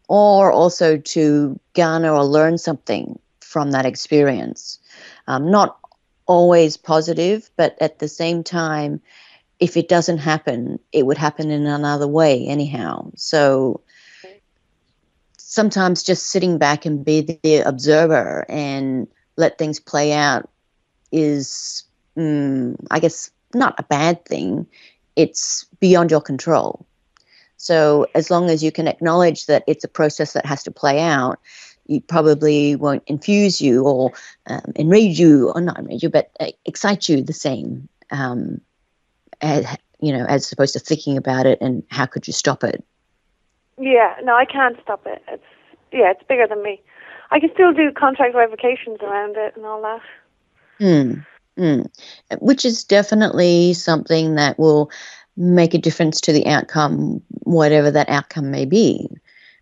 or also to garner or learn something from that experience. Um, not always positive, but at the same time, if it doesn't happen, it would happen in another way anyhow. So sometimes just sitting back and be the observer and let things play out is, mm, I guess, not a bad thing it's beyond your control. So as long as you can acknowledge that it's a process that has to play out, it probably won't infuse you or um, enrage you, or not enrage you, but uh, excite you the same. Um, as, you know, as opposed to thinking about it and how could you stop it? Yeah, no, I can't stop it. It's yeah, it's bigger than me. I can still do contract revocations around it and all that. Hmm. Mm. Which is definitely something that will make a difference to the outcome, whatever that outcome may be.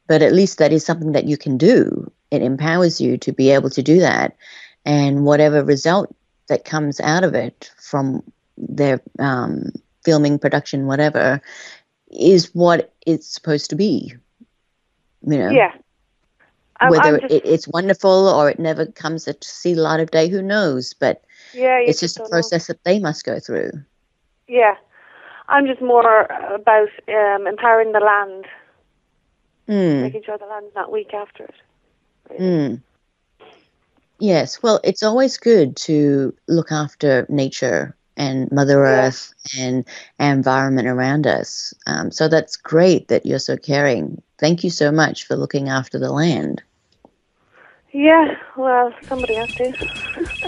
But at least that is something that you can do. It empowers you to be able to do that. And whatever result that comes out of it from their um, filming, production, whatever, is what it's supposed to be. You know? Yeah. Whether just, it, it's wonderful or it never comes to see the light of day, who knows? But yeah, it's just a process know. that they must go through. Yeah, I'm just more about um, empowering the land, mm. making sure the land's not weak after it. Mm. Yes, well, it's always good to look after nature and Mother Earth yeah. and environment around us. Um, so that's great that you're so caring. Thank you so much for looking after the land. Yeah, well, somebody has to.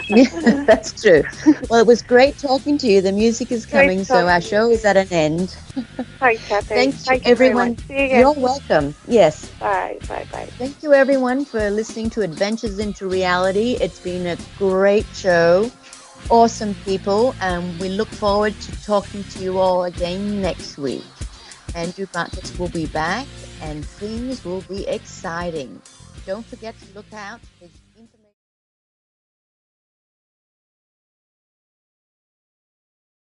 yeah, that's true. Well, it was great talking to you. The music is coming, so our show is at an end. Thanks, Kathy. Thank, Thank you, everyone. You You're welcome. Yes. Bye, bye, bye. Thank you, everyone, for listening to Adventures into Reality. It's been a great show. Awesome people, and we look forward to talking to you all again next week. Andrew Bartlett will be back, and things will be exciting. Don't forget to look out